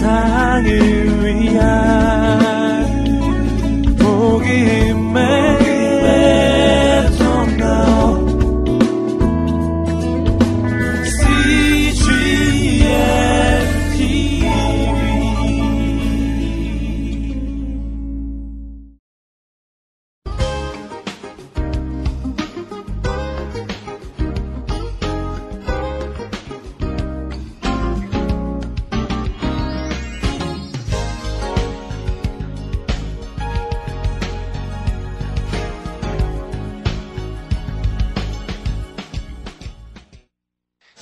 세상을 위한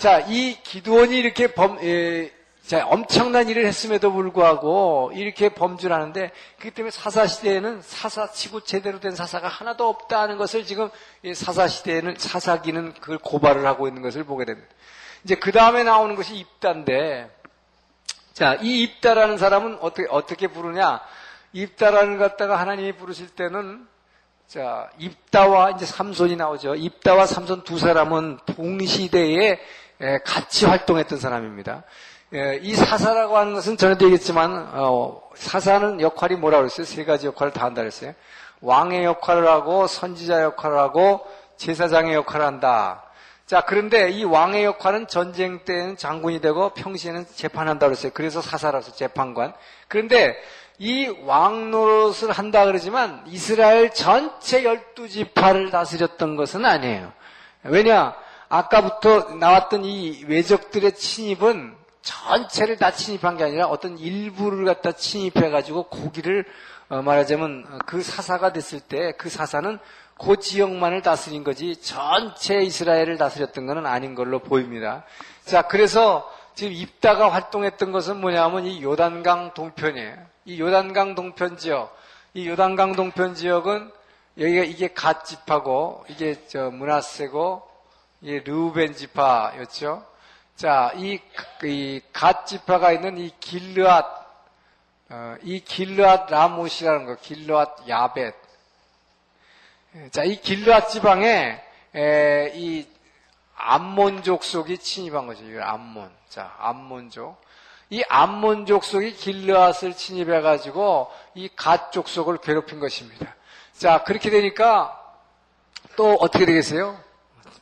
자, 이 기도원이 이렇게 범, 에, 자, 엄청난 일을 했음에도 불구하고 이렇게 범주를 하는데 그렇기 때문에 사사시대에는 사사치고 제대로 된 사사가 하나도 없다는 것을 지금 사사시대에는 사사기는 그걸 고발을 하고 있는 것을 보게 됩니다. 이제 그 다음에 나오는 것이 입다인데 자, 이 입다라는 사람은 어떻게, 어떻게 부르냐? 입다라는 것 갖다가 하나님이 부르실 때는 자, 입다와 이제 삼손이 나오죠. 입다와 삼손 두 사람은 동시대에 예, 같이 활동했던 사람입니다. 예, 이 사사라고 하는 것은 전에도 얘기했지만 어, 사사는 역할이 뭐라고 그랬어요? 세 가지 역할을 다 한다 그랬어요. 왕의 역할을 하고 선지자 역할을 하고 제사장의 역할을 한다. 자, 그런데 이 왕의 역할은 전쟁 때는 장군이 되고 평시에는 재판한다 그랬어요. 그래서 사사라서 재판관. 그런데 이 왕 노릇을 한다 그러지만 이스라엘 전체 열두 지파를 다스렸던 것은 아니에요. 왜냐? 아까부터 나왔던 이 외적들의 침입은 전체를 다 침입한 게 아니라 어떤 일부를 갖다 침입해가지고 고기를 어, 말하자면 그 사사가 됐을 때 그 사사는 그 지역만을 다스린 거지 전체 이스라엘을 다스렸던 것은 아닌 걸로 보입니다. 자, 그래서 지금 입다가 활동했던 것은 뭐냐면 이 요단강 동편이에요. 이 요단강 동편 지역, 이 요단강 동편 지역은 여기가 이게 갓 지파하고 이게 저 므낫세고 이 르우벤 지파였죠. 자, 이, 이 갓 지파가 있는 이 길르앗, 어, 이 길르앗 라못이라는 거, 길르앗 야벳. 자, 이 길르앗 지방에 에, 이 암몬 족속이 침입한 거죠. 이거 암몬. 자, 암몬족. 이 암몬 족속이 길르앗을 침입해가지고 이 갓 족속을 괴롭힌 것입니다. 자, 그렇게 되니까 또 어떻게 되겠어요?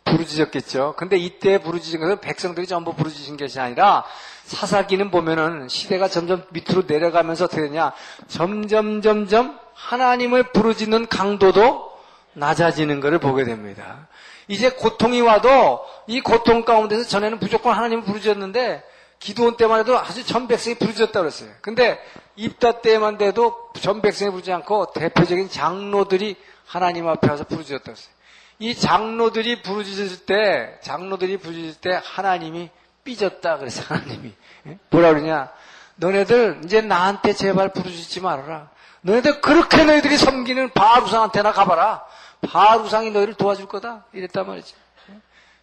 부르짖었겠죠. 근데 이때 부르짖은 것은 백성들이 전부 부르짖은 것이 아니라 사사기는 보면은 시대가 점점 밑으로 내려가면서 어떻게 되냐. 점점 점점 하나님을 부르짖는 강도도 낮아지는 것을 보게 됩니다. 이제 고통이 와도 이 고통 가운데서 전에는 무조건 하나님을 부르짖었는데 기도원 때만 해도 아주 전 백성이 부르짖었다 그랬어요. 근데 입다 때만 돼도 전 백성이 부르지 않고 대표적인 장로들이 하나님 앞에 와서 부르짖었다 그랬어요. 이 장로들이 부르짖을 때, 장로들이 부르짖을 때 하나님이 삐졌다 그래서 하나님이 예? 뭐라 그러냐? 너네들 이제 나한테 제발 부르짖지 말아라. 너네들 그렇게 너희들이 섬기는 바알우상한테나 가봐라. 바알우상이 너희를 도와줄 거다. 이랬단 말이지. 예?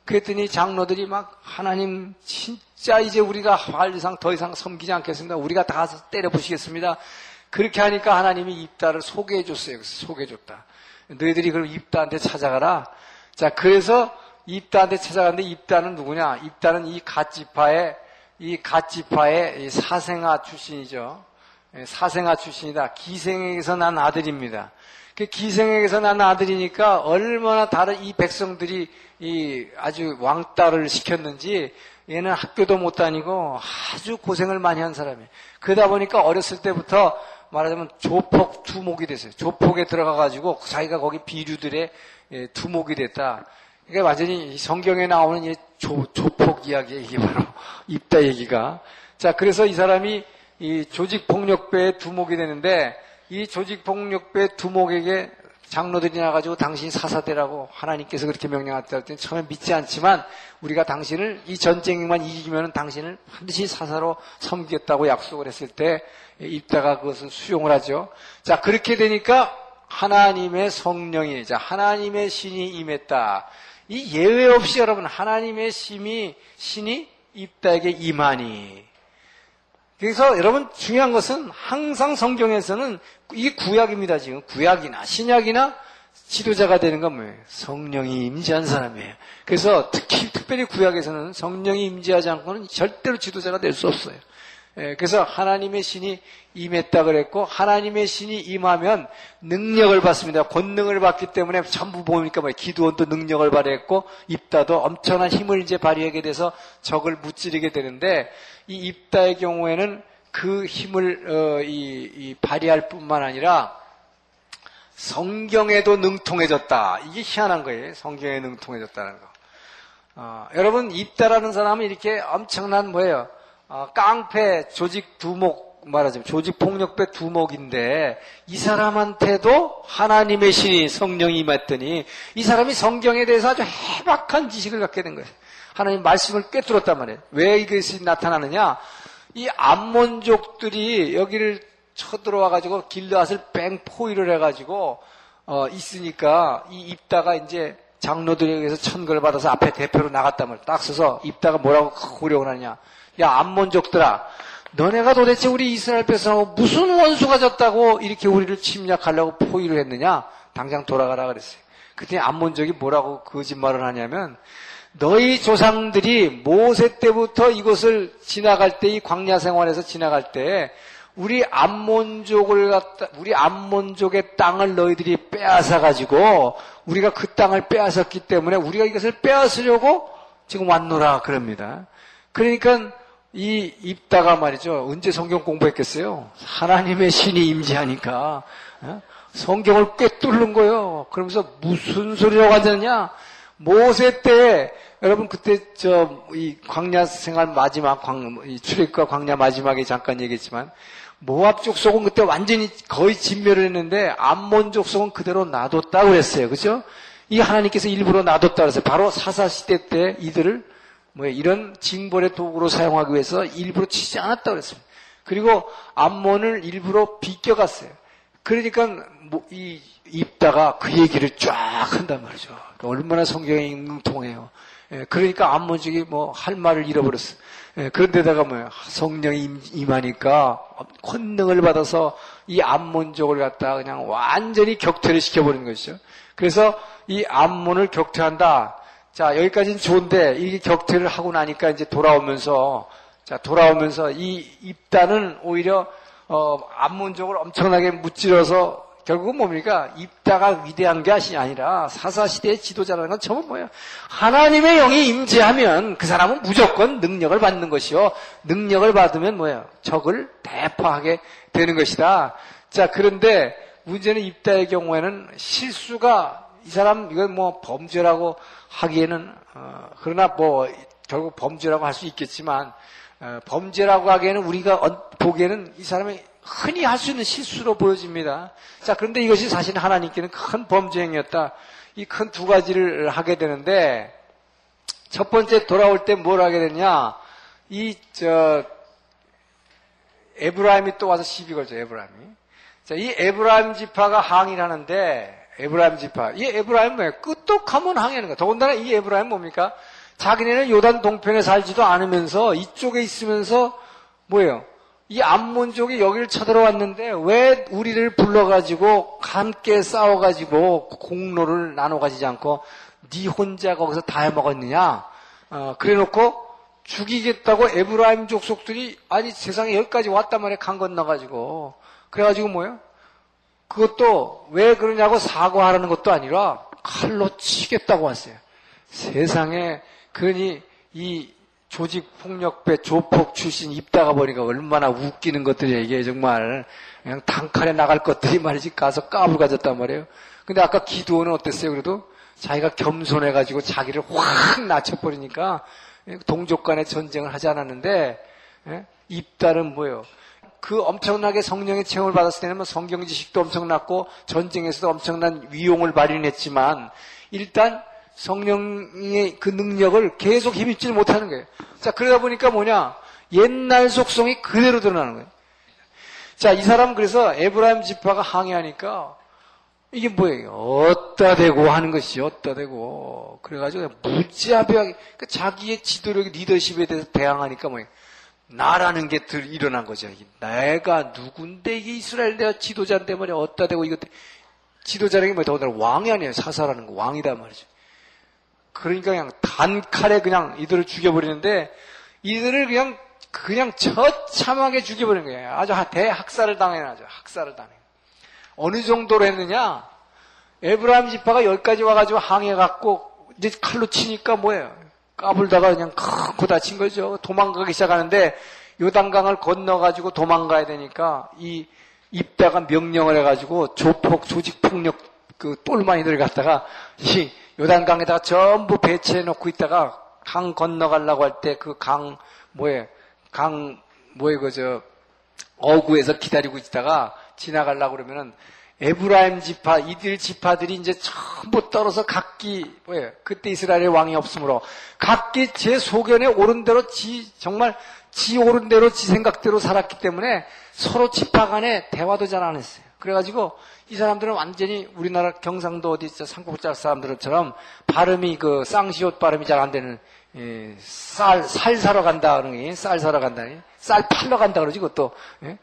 그랬더니 장로들이 막 하나님 진짜 이제 우리가 바알우상 더 이상 섬기지 않겠습니다. 우리가 다 가서 때려 부시겠습니다. 그렇게 하니까 하나님이 입다를 소개해 줬어요. 소개해 줬다. 너희들이 그럼 입다한테 찾아가라. 자, 그래서 입다한테 찾아갔는데 입다는 누구냐? 입다는 이 갓지파의 이 갓지파의 사생아 출신이죠. 예, 사생아 출신이다. 기생에게서 난 아들입니다. 그 기생에게서 난 아들이니까 얼마나 다른 이 백성들이 이 아주 왕따를 시켰는지 얘는 학교도 못 다니고 아주 고생을 많이 한 사람이에요. 그러다 보니까 어렸을 때부터 말하자면 조폭 두목이 됐어요. 조폭에 들어가가지고 자기가 거기 비류들의 예, 두목이 됐다. 이게 완전히 성경에 나오는 이 조, 조폭 이야기 이게 바로 입다 얘기가. 자, 그래서 이 사람이 이 조직폭력배의 두목이 되는데 이 조직폭력배 두목에게 장로들이 나가지고 당신이 사사대라고 하나님께서 그렇게 명령하다 했더니 처음에 믿지 않지만 우리가 당신을 이 전쟁만 이기면 당신을 반드시 사사로 섬기겠다고 약속을 했을 때 입다가 그것을 수용을 하죠. 자 그렇게 되니까 하나님의 성령이 자 하나님의 신이 임했다. 이 예외 없이 여러분 하나님의 신이 신이 입다에게 임하니 그래서 여러분 중요한 것은 항상 성경에서는 이 구약입니다. 지금 구약이나 신약이나 지도자가 되는 건 뭐예요? 성령이 임재한 사람이에요. 그래서 특히 특별히 구약에서는 성령이 임재하지 않고는 절대로 지도자가 될 수 없어요. 예, 그래서 하나님의 신이 임했다 그랬고 하나님의 신이 임하면 능력을 받습니다. 권능을 받기 때문에 전부 보니까 뭐 기도원도 능력을 발휘했고 입다도 엄청난 힘을 이제 발휘하게 돼서 적을 무찌르게 되는데 이 입다의 경우에는 그 힘을 어, 이, 이 발휘할 뿐만 아니라 성경에도 능통해졌다. 이게 희한한 거예요. 성경에 능통해졌다는 거. 어, 여러분 입다라는 사람은 이렇게 엄청난 뭐예요? 어, 깡패 조직 두목 말하자면 조직 폭력배 두목인데 이 사람한테도 하나님의 신이 성령이 임했더니 이 사람이 성경에 대해서 아주 해박한 지식을 갖게 된 거예요. 하나님 말씀을 꿰뚫었단 말이에요. 왜 이것이 나타나느냐? 이 암몬족들이 여기를 쳐들어와 가지고 길르앗을 뺑 포위를 해 가지고 어, 있으니까 이 입다가 이제 장로들에게서 천거를 받아서 앞에 대표로 나갔단 말이에요. 딱 서서 입다가 뭐라고 고려을 하냐? 야 암몬족들아, 너네가 도대체 우리 이스라엘 백성하고 무슨 원수가 졌다고 이렇게 우리를 침략하려고 포위를 했느냐? 당장 돌아가라 그랬어요. 그때 암몬족이 뭐라고 거짓말을 하냐면 너희 조상들이 모세 때부터 이곳을 지나갈 때 이 광야 생활에서 지나갈 때 우리 암몬족을 갖다 우리 암몬족의 땅을 너희들이 빼앗아 가지고 우리가 그 땅을 빼앗았기 때문에 우리가 이것을 빼앗으려고 지금 왔노라 그럽니다. 그러니까 이 입다가 말이죠. 언제 성경 공부했겠어요? 하나님의 신이 임재하니까 어? 성경을 꿰뚫는 거예요. 그러면서 무슨 소리라고 하느냐? 모세 때 여러분 그때 저 이 광야 생활 마지막 광 출애굽과 광야 마지막에 잠깐 얘기했지만 모압 족속은 그때 완전히 거의 진멸을 했는데 암몬 족속은 그대로 놔뒀다고 그랬어요. 그죠? 이 하나님께서 일부러 놔뒀다 그랬어요. 바로 사사 시대 때 이들을 뭐 이런 징벌의 도구로 사용하기 위해서 일부러 치지 않았다 그랬습니다. 그리고 암몬을 일부러 비껴갔어요. 그러니까 뭐 이 입다가 그 얘기를 쫙 한단 말이죠. 그러니까 얼마나 성경에 ing통해요. 예, 그러니까 암몬족이 뭐 할 말을 잃어버렸어. 예, 그런데다가 뭐 성령이 임하니까 권능을 받아서 이 암몬족을 갖다 그냥 완전히 격퇴를 시켜버리는 것이죠. 그래서 이 암몬을 격퇴한다. 자, 여기까지는 좋은데, 이게 격퇴를 하고 나니까 이제 돌아오면서, 자, 돌아오면서 이 입다는 오히려, 어, 암문족을 엄청나게 무찔러서 결국은 뭡니까? 입다가 위대한 게 아니라 사사시대의 지도자라는 건 전부 뭐예요? 하나님의 영이 임재하면 그 사람은 무조건 능력을 받는 것이요. 능력을 받으면 뭐예요? 적을 대파하게 되는 것이다. 자, 그런데 문제는 입다의 경우에는 실수가 이 사람 이건 뭐 범죄라고 하기에는 어, 그러나 뭐 결국 범죄라고 할 수 있겠지만 어, 범죄라고 하기에는 우리가 보기에는 이 사람이 흔히 할 수 있는 실수로 보여집니다. 자 그런데 이것이 사실 하나님께는 큰 범죄 행위였다. 이 큰 두 가지를 하게 되는데 첫 번째 돌아올 때 뭘 하게 되냐? 이 저 에브라임이 또 와서 시비 걸죠. 에브라임이. 자, 이 에브라임 지파가 항의를 하는데 에브라임 지파. 이 에브라임 뭐예요? 끄떡하면 항의하는 거야. 더군다나 이 에브라임 뭡니까? 자기네는 요단 동편에 살지도 않으면서 이쪽에 있으면서 뭐예요? 이 암몬족이 여기를 쳐들어왔는데 왜 우리를 불러가지고 함께 싸워가지고 공로를 나눠 가지지 않고 네 혼자 거기서 다 해먹었느냐? 어, 그래놓고 죽이겠다고 에브라임 족속들이 아니 세상에 여기까지 왔단 말이야 강 건너가지고 그래가지고 뭐예요? 그것도 왜 그러냐고 사과하라는 것도 아니라 칼로 치겠다고 왔어요. 세상에 그러니 이 조직 폭력배 조폭 출신 입다가 보니까 얼마나 웃기는 것들이 이게 정말 그냥 단칼에 나갈 것들이 말이지 가서 까불 가졌단 말이에요. 근데 아까 기도는 어땠어요? 그래도 자기가 겸손해가지고 자기를 확 낮춰버리니까 동족 간의 전쟁을 하지 않았는데 예? 입다는 뭐예요? 그 엄청나게 성령의 체험을 받았을 때는 뭐 성경 지식도 엄청났고 전쟁에서도 엄청난 위용을 발휘했지만 일단 성령의 그 능력을 계속 힘입지를 못하는 거예요. 자, 그러다 보니까 뭐냐? 옛날 속성이 그대로 드러나는 거예요. 자, 이 사람은 그래서 에브라임 지파가 항의하니까 이게 뭐예요? 어따 대고 하는 것이 어따 대고. 그래가지고 무지하게 그 자기의 지도력, 리더십에 대해서 대항하니까 뭐예요? 나라는 게 들, 일어난 거죠. 내가 누군데 이스라엘 내가 지도자인데 말이야. 어따 대고 이것 지도자라는 게 뭐야? 더군다나 왕이 아니에요. 사사라는 거. 왕이다 말이죠. 그러니까 그냥 단칼에 그냥 이들을 죽여버리는데 이들을 그냥 그냥 처참하게 죽여버린 거예요. 아주 대학살을 당해나죠. 학살을 당해. 어느 정도로 했느냐? 에브라임 지파가 여기까지 와가지고 항해갖고 이제 칼로 치니까 뭐예요? 까불다가 그냥 크고 다친 거죠. 도망가기 시작하는데 요단강을 건너가지고 도망가야 되니까 이 입다가 명령을 해가지고 조폭 조직 폭력 그 똘마니들 갖다가 이 요단강에다가 전부 배치해 놓고 있다가 강 건너가려고 할 때 그 강 뭐에 강 뭐에 그저 어구에서 기다리고 있다가 지나가려고 그러면은 에브라임 지파 이들 지파들이 이제 전부 떨어서 각기 뭐예요? 그때 이스라엘의 왕이 없으므로 각기 제 소견에 옳은 대로 지 정말 지 옳은 대로 지 생각대로 살았기 때문에 서로 지파 간에 대화도 잘 안 했어요. 그래가지고 이 사람들은 완전히 우리나라 경상도 어디 있어 삼국자 사람들처럼 발음이 그 쌍시옷 발음이 잘 안 되는 예, 쌀, 살 사러 간다 그러니 쌀 사러 간다니 쌀 팔러 간다 그러지 그것도 예?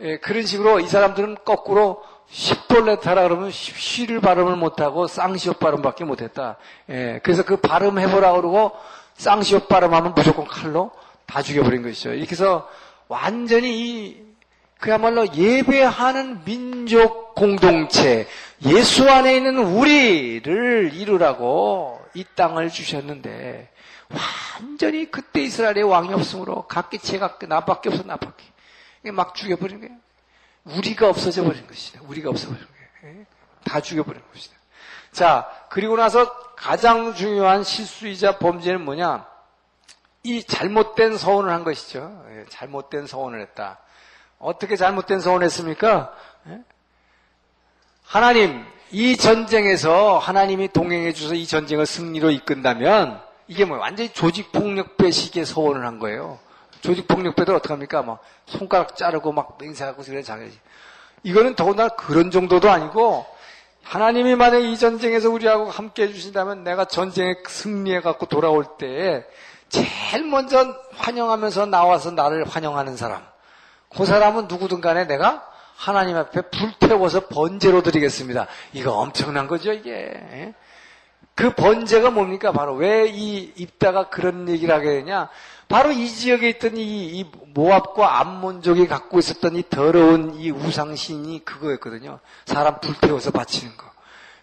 예, 그런 식으로 이 사람들은 거꾸로 십돌레타라 그러면 쉬를 발음을 못하고 쌍시옷 발음밖에 못했다. 예, 그래서 그 발음 해보라 그러고 쌍시옷 발음하면 무조건 칼로 다 죽여버린 것이죠. 이렇게 해서 완전히 이 그야말로 예배하는 민족 공동체, 예수 안에 있는 우리를 이루라고 이 땅을 주셨는데, 완전히 그때 이스라엘의 왕이 없으므로 각기 제가 나밖에 없어 나밖에. 막 죽여버린 거예요. 우리가 없어져 버린 것이다. 우리가 없어 버린 거예요. 예? 다 죽여버린 것이다. 자, 그리고 나서 가장 중요한 실수이자 범죄는 뭐냐? 이 잘못된 서원을 한 것이죠. 예, 잘못된 서원을 했다. 어떻게 잘못된 서원을 했습니까? 예? 하나님, 이 전쟁에서 하나님이 동행해 주셔서 이 전쟁을 승리로 이끈다면 이게 뭐 완전히 조직 폭력배식의 서원을 한 거예요. 조직폭력배들 어떡합니까? 막 손가락 자르고 막 맹세하고 그래 자기 이거는 더군다나 그런 정도도 아니고 하나님이 만약 이 전쟁에서 우리하고 함께 해주신다면 내가 전쟁에 승리해 갖고 돌아올 때 제일 먼저 환영하면서 나와서 나를 환영하는 사람 그 사람은 누구든 간에 내가 하나님 앞에 불태워서 번제로 드리겠습니다. 이거 엄청난 거죠 이게 그 번제가 뭡니까? 바로 왜 이 입다가 그런 얘기를 하게 되냐? 바로 이 지역에 있던 이, 이 모압과 암몬족이 갖고 있었던 이 더러운 이 우상신이 그거였거든요. 사람 불태워서 바치는 거.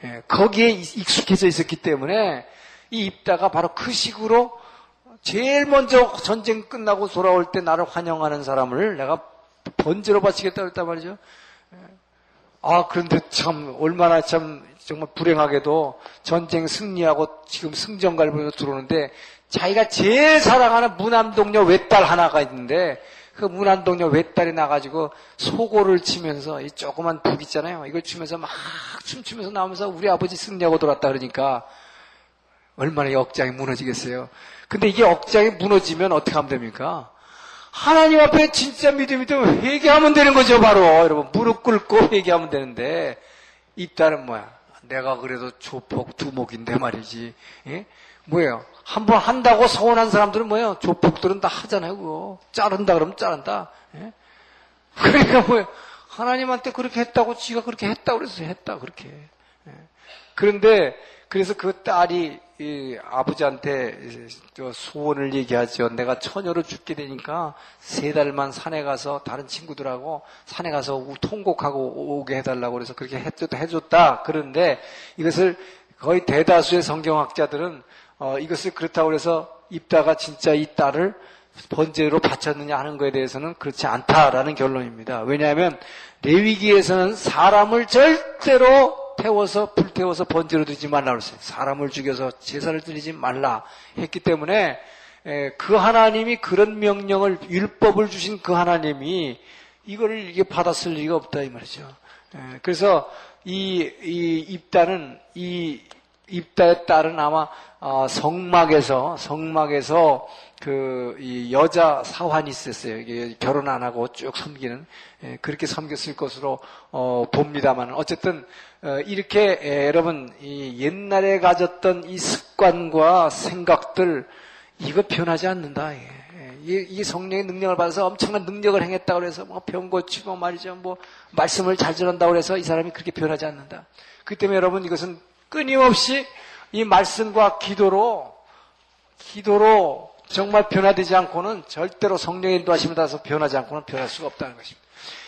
예, 거기에 익숙해져 있었기 때문에 이 입다가 바로 그 식으로 제일 먼저 전쟁 끝나고 돌아올 때 나를 환영하는 사람을 내가 번제로 바치겠다 그랬단 말이죠. 예. 아, 그런데 참, 얼마나 참, 정말 불행하게도 전쟁 승리하고 지금 승전갈보로 들어오는데 자기가 제일 사랑하는 무남동녀 외딸 하나가 있는데 그 무남동녀 외딸이 나가지고 소고를 치면서 이 조그만 북 있잖아요. 이걸 치면서 막 춤추면서 나오면서 우리 아버지 승리하고 돌았다 그러니까 얼마나 억장이 무너지겠어요. 근데 이게 억장이 무너지면 어떻게 하면 됩니까? 하나님 앞에 진짜 믿음이 되면 회개하면 되는 거죠, 바로. 여러분, 무릎 꿇고 회개하면 되는데, 이 딸은 뭐야? 내가 그래도 조폭 두목인데 말이지. 예? 뭐예요? 한번 한다고 서운한 사람들은 뭐예요? 조폭들은 다 하잖아요, 그거. 자른다 그러면 자른다. 예? 그러니까 뭐예요? 하나님한테 그렇게 했다고 지가 그렇게 했다고 그래서 했다, 그렇게. 예? 그런데, 그래서 그 딸이 아버지한테 소원을 얘기하죠. 내가 처녀로 죽게 되니까 세 달만 산에 가서 다른 친구들하고 산에 가서 통곡하고 오게 해달라고 그래서 그렇게 해줬다. 그런데 이것을 거의 대다수의 성경학자들은 어, 이것을 그렇다고 해서 입다가 진짜 이 딸을 번제로 바쳤느냐 하는 것에 대해서는 그렇지 않다라는 결론입니다. 왜냐하면 레위기에서는 사람을 절대로 태워서 불태워서 번제로 드리지 말라 그랬어요. 사람을 죽여서 제사를 드리지 말라 했기 때문에 그 하나님이 그런 명령을 율법을 주신 그 하나님이 이거를 이게 받았을 리가 없다 이 말이죠. 그래서 이, 이 입다는 이 입다의 딸은 아마 어, 성막에서 성막에서 그 여자 사환이 있었어요. 결혼 안 하고 쭉 섬기는 그렇게 섬겼을 것으로 어, 봅니다만 어쨌든 어, 이렇게 에, 여러분 옛날에 가졌던 이 습관과 생각들 이거 변하지 않는다. 예. 이, 이 성령의 능력을 받아서 엄청난 능력을 행했다고 해서 뭐병 고치고 말이죠. 뭐 말씀을 잘 전한다고 해서 이 사람이 그렇게 변하지 않는다. 그 때문에 여러분 이것은 끊임없이 이 말씀과 기도로 기도로 정말 변화되지 않고는 절대로 성령의 인도하심을 따라서 변하지 않고는 변할 수가 없다는 것입니다.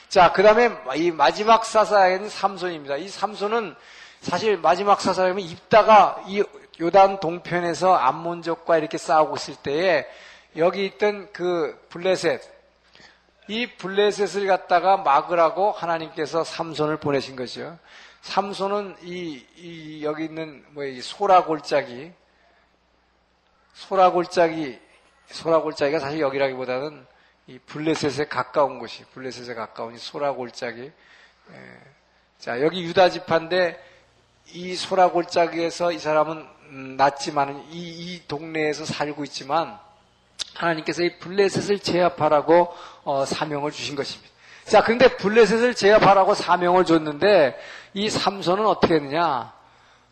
자, 그 다음에 이 마지막 사사에는 삼손입니다. 이 삼손은 사실 마지막 사사에는 입다가 이 요단 동편에서 암몬족과 이렇게 싸우고 있을 때에 여기 있던 그 블레셋, 이 블레셋을 갖다가 막으라고 하나님께서 삼손을 보내신 거죠. 삼손은 이, 이 여기 있는 뭐 이 소라 골짜기, 소라 골짜기, 소라 골짜기가 사실 여기라기보다는 이 블레셋에 가까운 곳이 블레셋에 가까운 이 소라 골짜기. 예. 자 여기 유다 지파인데 이 소라 골짜기에서 이 사람은 음, 낳지만은 이, 이 동네에서 살고 있지만 하나님께서 이 블레셋을 제압하라고 어, 사명을 주신 것입니다. 자, 그런데 블레셋을 제압하라고 사명을 줬는데 이 삼손은 어떻게 했느냐?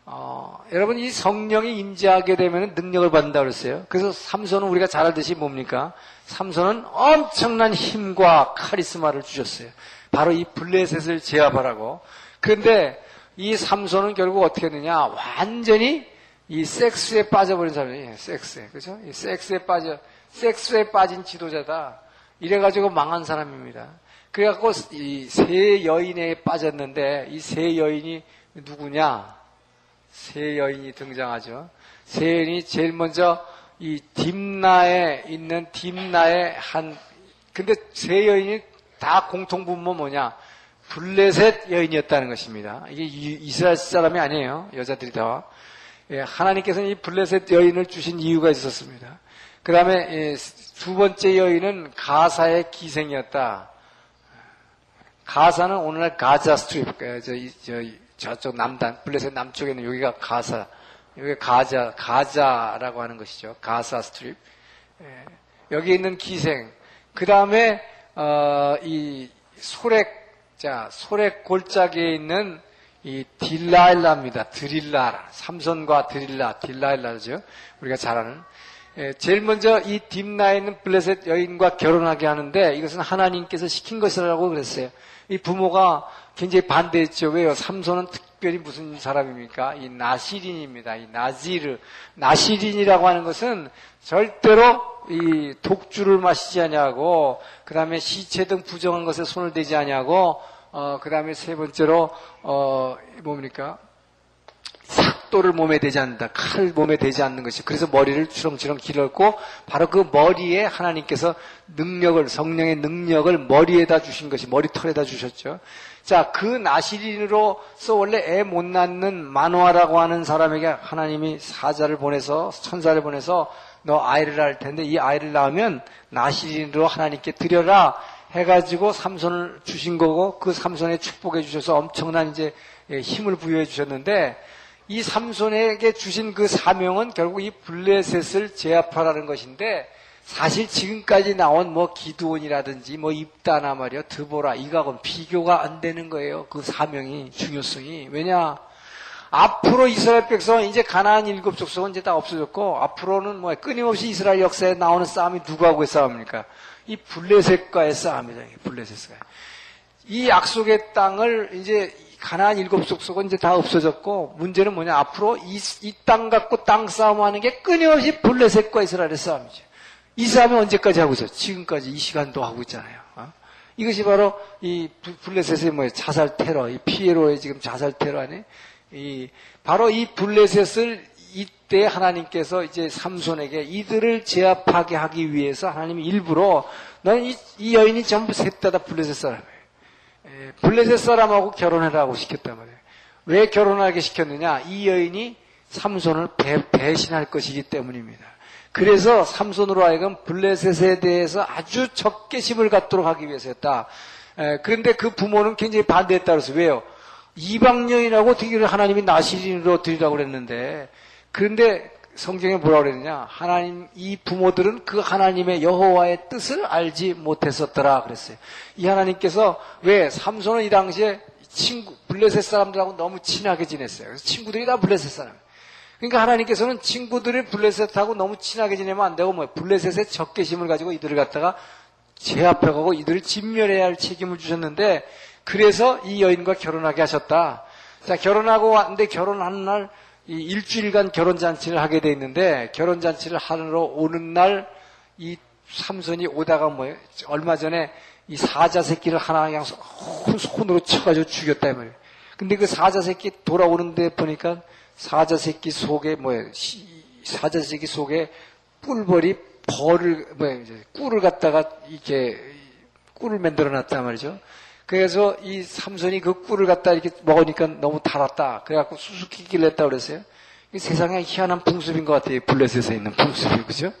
어, 여러분 이 성령이 임재하게 되면 능력을 받는다 그랬어요. 그래서 삼손은 우리가 잘 알듯이 뭡니까? 삼손은 엄청난 힘과 카리스마를 주셨어요. 바로 이 블레셋을 제압하라고. 그런데 이 삼손은 결국 어떻게 했느냐? 완전히 이 섹스에 빠져버린 사람이에요. 섹스에. 그죠? 이 섹스에 빠져, 섹스에 빠진 지도자다. 이래가지고 망한 사람입니다. 그래갖고 이 세 여인에 빠졌는데 이 세 여인이 누구냐? 세 여인이 등장하죠. 세 여인이 제일 먼저 이 딥나에 있는 딥나의 한 근데 세 여인이 다 공통분모 뭐냐? 블레셋 여인이었다는 것입니다. 이게 이스라엘 사람이 아니에요. 여자들이 다. 예, 하나님께서는 이 블레셋 여인을 주신 이유가 있었습니다. 그 다음에 예, 두 번째 여인은 가사의 기생이었다. 가사는 오늘날 가자 Strip, 그, 저, 저, 저쪽 남단, 블레셋 남쪽에 있는 여기가 가사, 여기 가자, 가자라고 하는 것이죠. 가사 Strip. 예, 여기 있는 기생. 그 다음에, 어, 이 소렉, 자, 소렉 골짜기에 있는 이 딜라일라입니다. 드릴라. 삼선과 드릴라, 딜라일라죠. 우리가 잘 아는. 예, 제일 먼저 이 딥나에 있는 블레셋 여인과 결혼하게 하는데 이것은 하나님께서 시킨 것이라고 그랬어요. 이 부모가 굉장히 반대했죠. 왜요? 삼손은 특별히 무슨 사람입니까? 이 나시린입니다. 이 나지르. 나시린이라고 하는 것은 절대로 이 독주를 마시지 아니하고, 그 다음에 시체 등 부정한 것에 손을 대지 아니하고, 어, 그 다음에 세 번째로, 어, 뭡니까? 삭도를 몸에 대지 않는다. 칼 몸에 대지 않는 것이. 그래서 머리를 주렁주렁 길었고, 바로 그 머리에 하나님께서 능력을, 성령의 능력을 머리에다 주신 것이, 머리털에다 주셨죠. 자, 그 나시린으로서 원래 애 못 낳는 만화라고 하는 사람에게 하나님이 사자를 보내서, 천사를 보내서 너 아이를 낳을 텐데 이 아이를 낳으면 나시린으로 하나님께 드려라 해가지고 삼손을 주신 거고 그 삼손에 축복해 주셔서 엄청난 이제 힘을 부여해 주셨는데 이 삼손에게 주신 그 사명은 결국 이 블레셋을 제압하라는 것인데 사실 지금까지 나온 뭐 기드온이라든지 뭐 입다나 말이요 드보라 이거하고는 비교가 안 되는 거예요. 그 사명이 중요성이 왜냐 앞으로 이스라엘 백성은 이제 가나안 일곱 족속은 이제 다 없어졌고 앞으로는 뭐 끊임없이 이스라엘 역사에 나오는 싸움이 누구하고의 싸움입니까? 이 블레셋과의 싸움이죠. 블레셋과. 이 약속의 땅을 이제 가나안 일곱 족속은 이제 다 없어졌고 문제는 뭐냐 앞으로 이 땅 갖고 땅 싸움하는 게 끊임없이 블레셋과 이스라엘의 싸움이죠. 이 싸움이 언제까지 하고 있어? 지금까지 이 시간도 하고 있잖아요. 어? 이것이 바로 이 블레셋의 뭐 자살 테러, 이 피에로의 지금 자살 테러 아니? 이 바로 이 블레셋을 이때 하나님께서 이제 삼손에게 이들을 제압하게 하기 위해서 하나님이 일부러 너는 이, 이 여인이 전부 셋다 블레셋 사람이에요. 블레셋 사람하고 결혼해라고 시켰단 말이에요. 왜 결혼하게 시켰느냐? 이 여인이 삼손을 배, 배신할 것이기 때문입니다. 그래서 삼손으로 하여금 블레셋에 대해서 아주 적개심을 갖도록 하기 위해서였다. 에, 그런데 그 부모는 굉장히 반대했다 그래서 왜요? 이방 여인하고 되기를 하나님이 나시린으로 드리라고 그랬는데 그런데 성경에 뭐라고 그랬느냐? 하나님 이 부모들은 그 하나님의 여호와의 뜻을 알지 못했었더라 그랬어요. 이 하나님께서 왜 삼손은 이 당시에 친구 블레셋 사람들하고 너무 친하게 지냈어요. 그래서 친구들이 다 블레셋 사람. 그러니까 하나님께서는 친구들이 블레셋하고 너무 친하게 지내면 안 되고 뭐 블레셋의 적개심을 가지고 이들을 갖다가 제압해가고 이들을 진멸해야 할 책임을 주셨는데 그래서 이 여인과 결혼하게 하셨다. 자 결혼하고 왔는데 결혼하는 날 일주일간 결혼잔치를 하게 돼 있는데 결혼잔치를 하러 오는 날 이 삼손이 오다가 뭐예요? 얼마 전에 이 사자 새끼를 하나 그냥 손으로 쳐가지고 죽였다 이 말이에요. 근데 그 사자 새끼 돌아오는데 보니까 사자 새끼 속에 뭐예요? 사자 새끼 속에 뿔벌이 벌을 뭐야 이제 꿀을 갖다가 이렇게 꿀을 만들어 놨단 말이죠. 그래서 이 삼손이 그 꿀을 갖다 이렇게 먹으니까 너무 달았다. 그래갖고 수수께끼를 냈다 그랬어요. 세상에 희한한 풍습인 것 같아요. 블레셋에 있는 풍습이 그죠?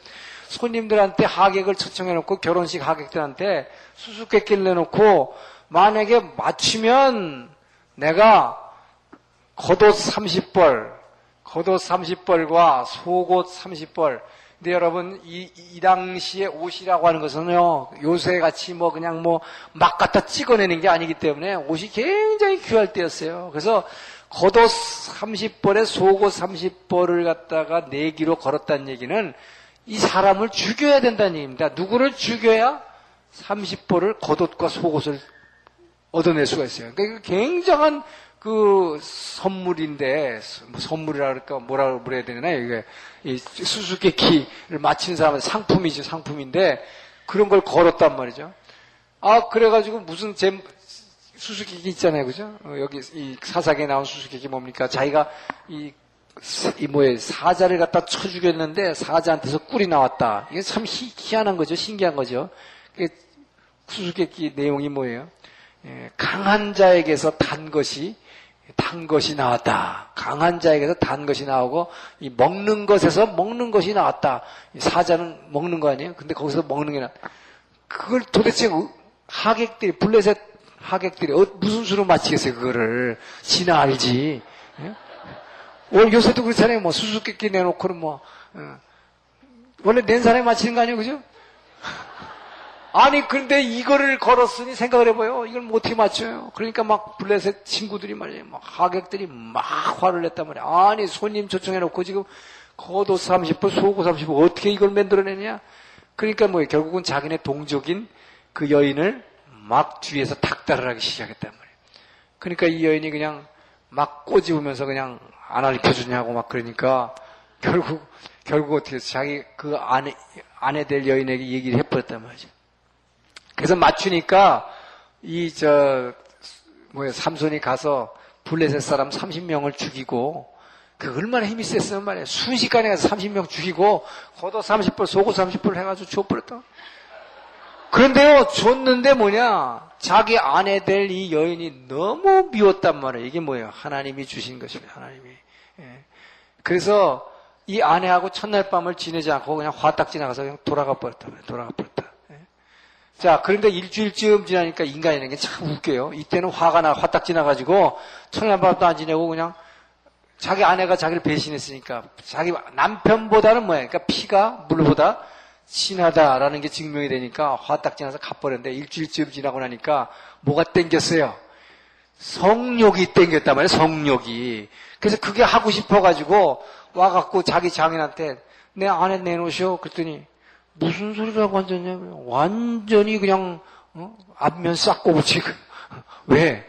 손님들한테 하객을 초청해놓고 결혼식 하객들한테 수수께끼를 내놓고 만약에 맞추면 내가 겉옷 30벌, 겉옷 30벌과 속옷 30벌. 근데 여러분 이, 이 당시에 옷이라고 하는 것은요 요새 같이 뭐 그냥 뭐 막 갖다 찍어내는 게 아니기 때문에 옷이 굉장히 귀할 때였어요. 그래서 겉옷 30벌에 속옷 30벌을 갖다가 내기로 걸었다는 얘기는 이 사람을 죽여야 된다는 얘기입니다. 누구를 죽여야 30벌을 겉옷과 속옷을 얻어낼 수가 있어요. 그러니까 굉장한 그 선물인데 뭐 선물이라 그럴까 뭐라 그래야 되나 이게 이 수수께끼를 마친 사람은 상품이죠 상품인데 그런 걸 걸었단 말이죠. 아 그래가지고 무슨 제 수수께끼 있잖아요, 그죠? 어, 여기 이 사사기에 나온 수수께끼 뭡니까? 자기가 이, 이 뭐에 사자를 갖다 쳐 죽였는데 사자한테서 꿀이 나왔다. 이게 참 희, 희한한 거죠, 신기한 거죠. 수수께끼 내용이 뭐예요? 예, 강한 자에게서 단 것이 단 것이 나왔다. 강한 자에게서 단 것이 나오고 이 먹는 것에서 먹는 것이 나왔다. 사자는 먹는 거 아니에요? 근데 거기서 먹는 게 나. 그걸 도대체 하객들이 블레셋 하객들이 어, 무슨 수로 맞히겠어요 그거를 지나 알지. 예? 오늘 요새도 그렇잖아요. 뭐 수수께끼 내놓고는 뭐 어. 원래 낸 사람이 맞히는 거 아니에요, 그죠? 아니 그런데 이거를 걸었으니 생각을 해봐요. 이걸 뭐 어떻게 맞춰요? 그러니까 막 블레셋 친구들이 말이에요. 막 하객들이 막 화를 냈단 말이야. 아니 손님 초청해놓고 지금 겉옷 30분, 속옷 30분 어떻게 이걸 만들어내냐? 그러니까 뭐 결국은 자기네 동족인 그 여인을 막 뒤에서 닥달을 하기 시작했단 말이에요. 그러니까 이 여인이 그냥 막 꼬집으면서 그냥 안 알려주냐고 막 그러니까 결국 결국 어떻게 해서 자기 그 아내 아내 될 여인에게 얘기를 해버렸단 말이죠. 그래서 맞추니까 이 저 뭐야 삼손이 가서 블레셋 사람 30명을 죽이고 그 얼마나 힘이 셌으면 말이야. 순식간에 가서 30명 죽이고 겉옷 30벌 속옷 30벌 해가지고 죽어버렸다. 그런데요 줬는데 뭐냐 자기 아내 될 이 여인이 너무 미웠단 말이에요. 이게 뭐예요? 하나님이 주신 것입니다. 하나님이. 예. 그래서 이 아내하고 첫날 밤을 지내지 않고 그냥 화딱 지나가서 그냥 돌아가 버렸다. 돌아가 버렸다. 자, 그런데 일주일쯤 지나니까 인간이라는 게 참 웃겨요. 이때는 화가 나, 화딱 지 나가지고 청양밥도 안 지내고 그냥 자기 아내가 자기를 배신했으니까 자기 남편보다는 뭐야? 그러니까 피가 물보다 친하다라는 게 증명이 되니까 화딱 지 나서 가버렸는데 일주일쯤 지나고 나니까 뭐가 땡겼어요? 성욕이 땡겼단 말이에요, 성욕이. 그래서 그게 하고 싶어가지고 와갖고 자기 장인한테 내 아내 내놓으셔. 그랬더니 무슨 소리라고 앉았냐고요. 완전히 그냥 어? 앞면 싹고 붙이고 왜?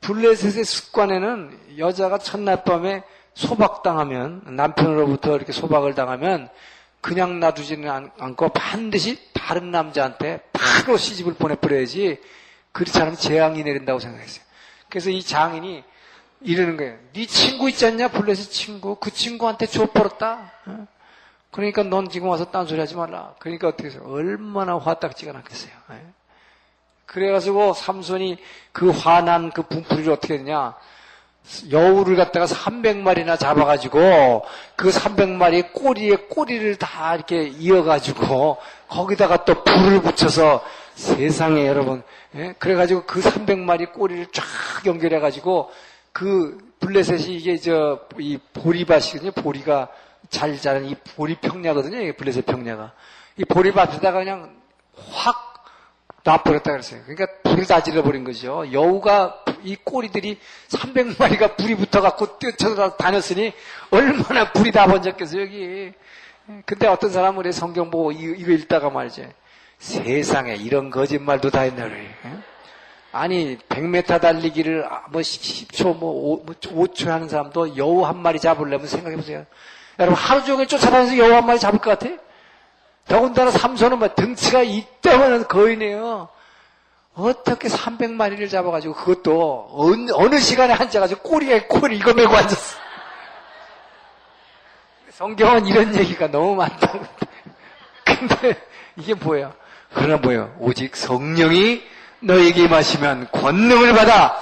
블레셋의 습관에는 여자가 첫날 밤에 소박당하면 남편으로부터 이렇게 소박을 당하면 그냥 놔두지는 않 고 반드시 다른 남자한테 바로 시집을 보내버려야지 그렇지 않으면 재앙이 내린다고 생각했어요. 그래서 이 장인이 이러는 거예요. 네 친구 있지 않냐? 블레셋 친구. 그 친구한테 줘버렸다. 어? 그러니까 넌 지금 와서 딴소리 하지 말라. 그러니까 어떻게 해서 얼마나 화딱지가 났겠어요. 예? 그래가지고 삼손이 그 화난 그 분풀이를 어떻게 했냐. 여우를 갖다가 300마리나 잡아가지고 그 300마리 꼬리에 꼬리를 다 이렇게 이어가지고 거기다가 또 불을 붙여서 세상에 여러분 예? 그래가지고 그 300마리 꼬리를 쫙 연결해가지고 그 블레셋이 이게 저 이 보리밭이거든요. 보리가 잘 자란 이 보리 평야거든요. 이게 블레셋 평야가. 이 보리 밭에다가 그냥 확 놔버렸다 그랬어요. 그러니까 불을 다 질러버린 거죠. 여우가 이 꼬리들이 300마리가 불이 붙어갖고 뛰어쳐 다녔으니 얼마나 불이 다 번졌겠어요, 여기. 근데 어떤 사람은 그래 성경 보고 이거 읽다가 말이지. 세상에 이런 거짓말도 다 했나 그래. 아니 100m 달리기를 뭐 10초 뭐 5초 하는 사람도 여우 한 마리 잡으려면 생각해 보세요. 여러분 하루 종일 쫓아다니면서 여우 한 마리 잡을 것 같아? 더군다나 삼손은 뭐 등치가 이따만한 거인이에요. 어떻게 300마리를 잡아가지고 그것도 어느, 어느 시간에 앉아가지고 꼬리에 꼬리 이거 메고 앉았어. 성경은 이런 얘기가 너무 많다. 근데 이게 뭐야? 그러나 뭐예요? 오직 성령이 너에게 임하시면 권능을 받아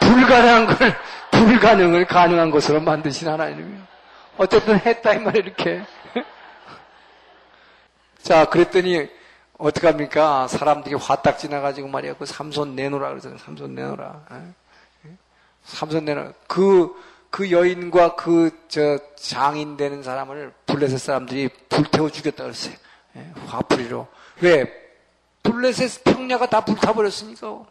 불가능한 걸 불가능을 가능한 것으로 만드신 하나님이요. 어쨌든 했다 이 말이 이렇게. 자, 그랬더니 어떡합니까? 사람들이 화딱 지나가지고 말이야. 그 삼손 내놓으라 그러잖아요. 삼손 내놓으라. 삼손 내놓으라. 그, 그 여인과 그, 저, 장인 되는 사람을 블레셋 사람들이 불태워 죽였다 그랬어요. 화풀이로. 왜? 블레셋 평야가 다 불타버렸으니까.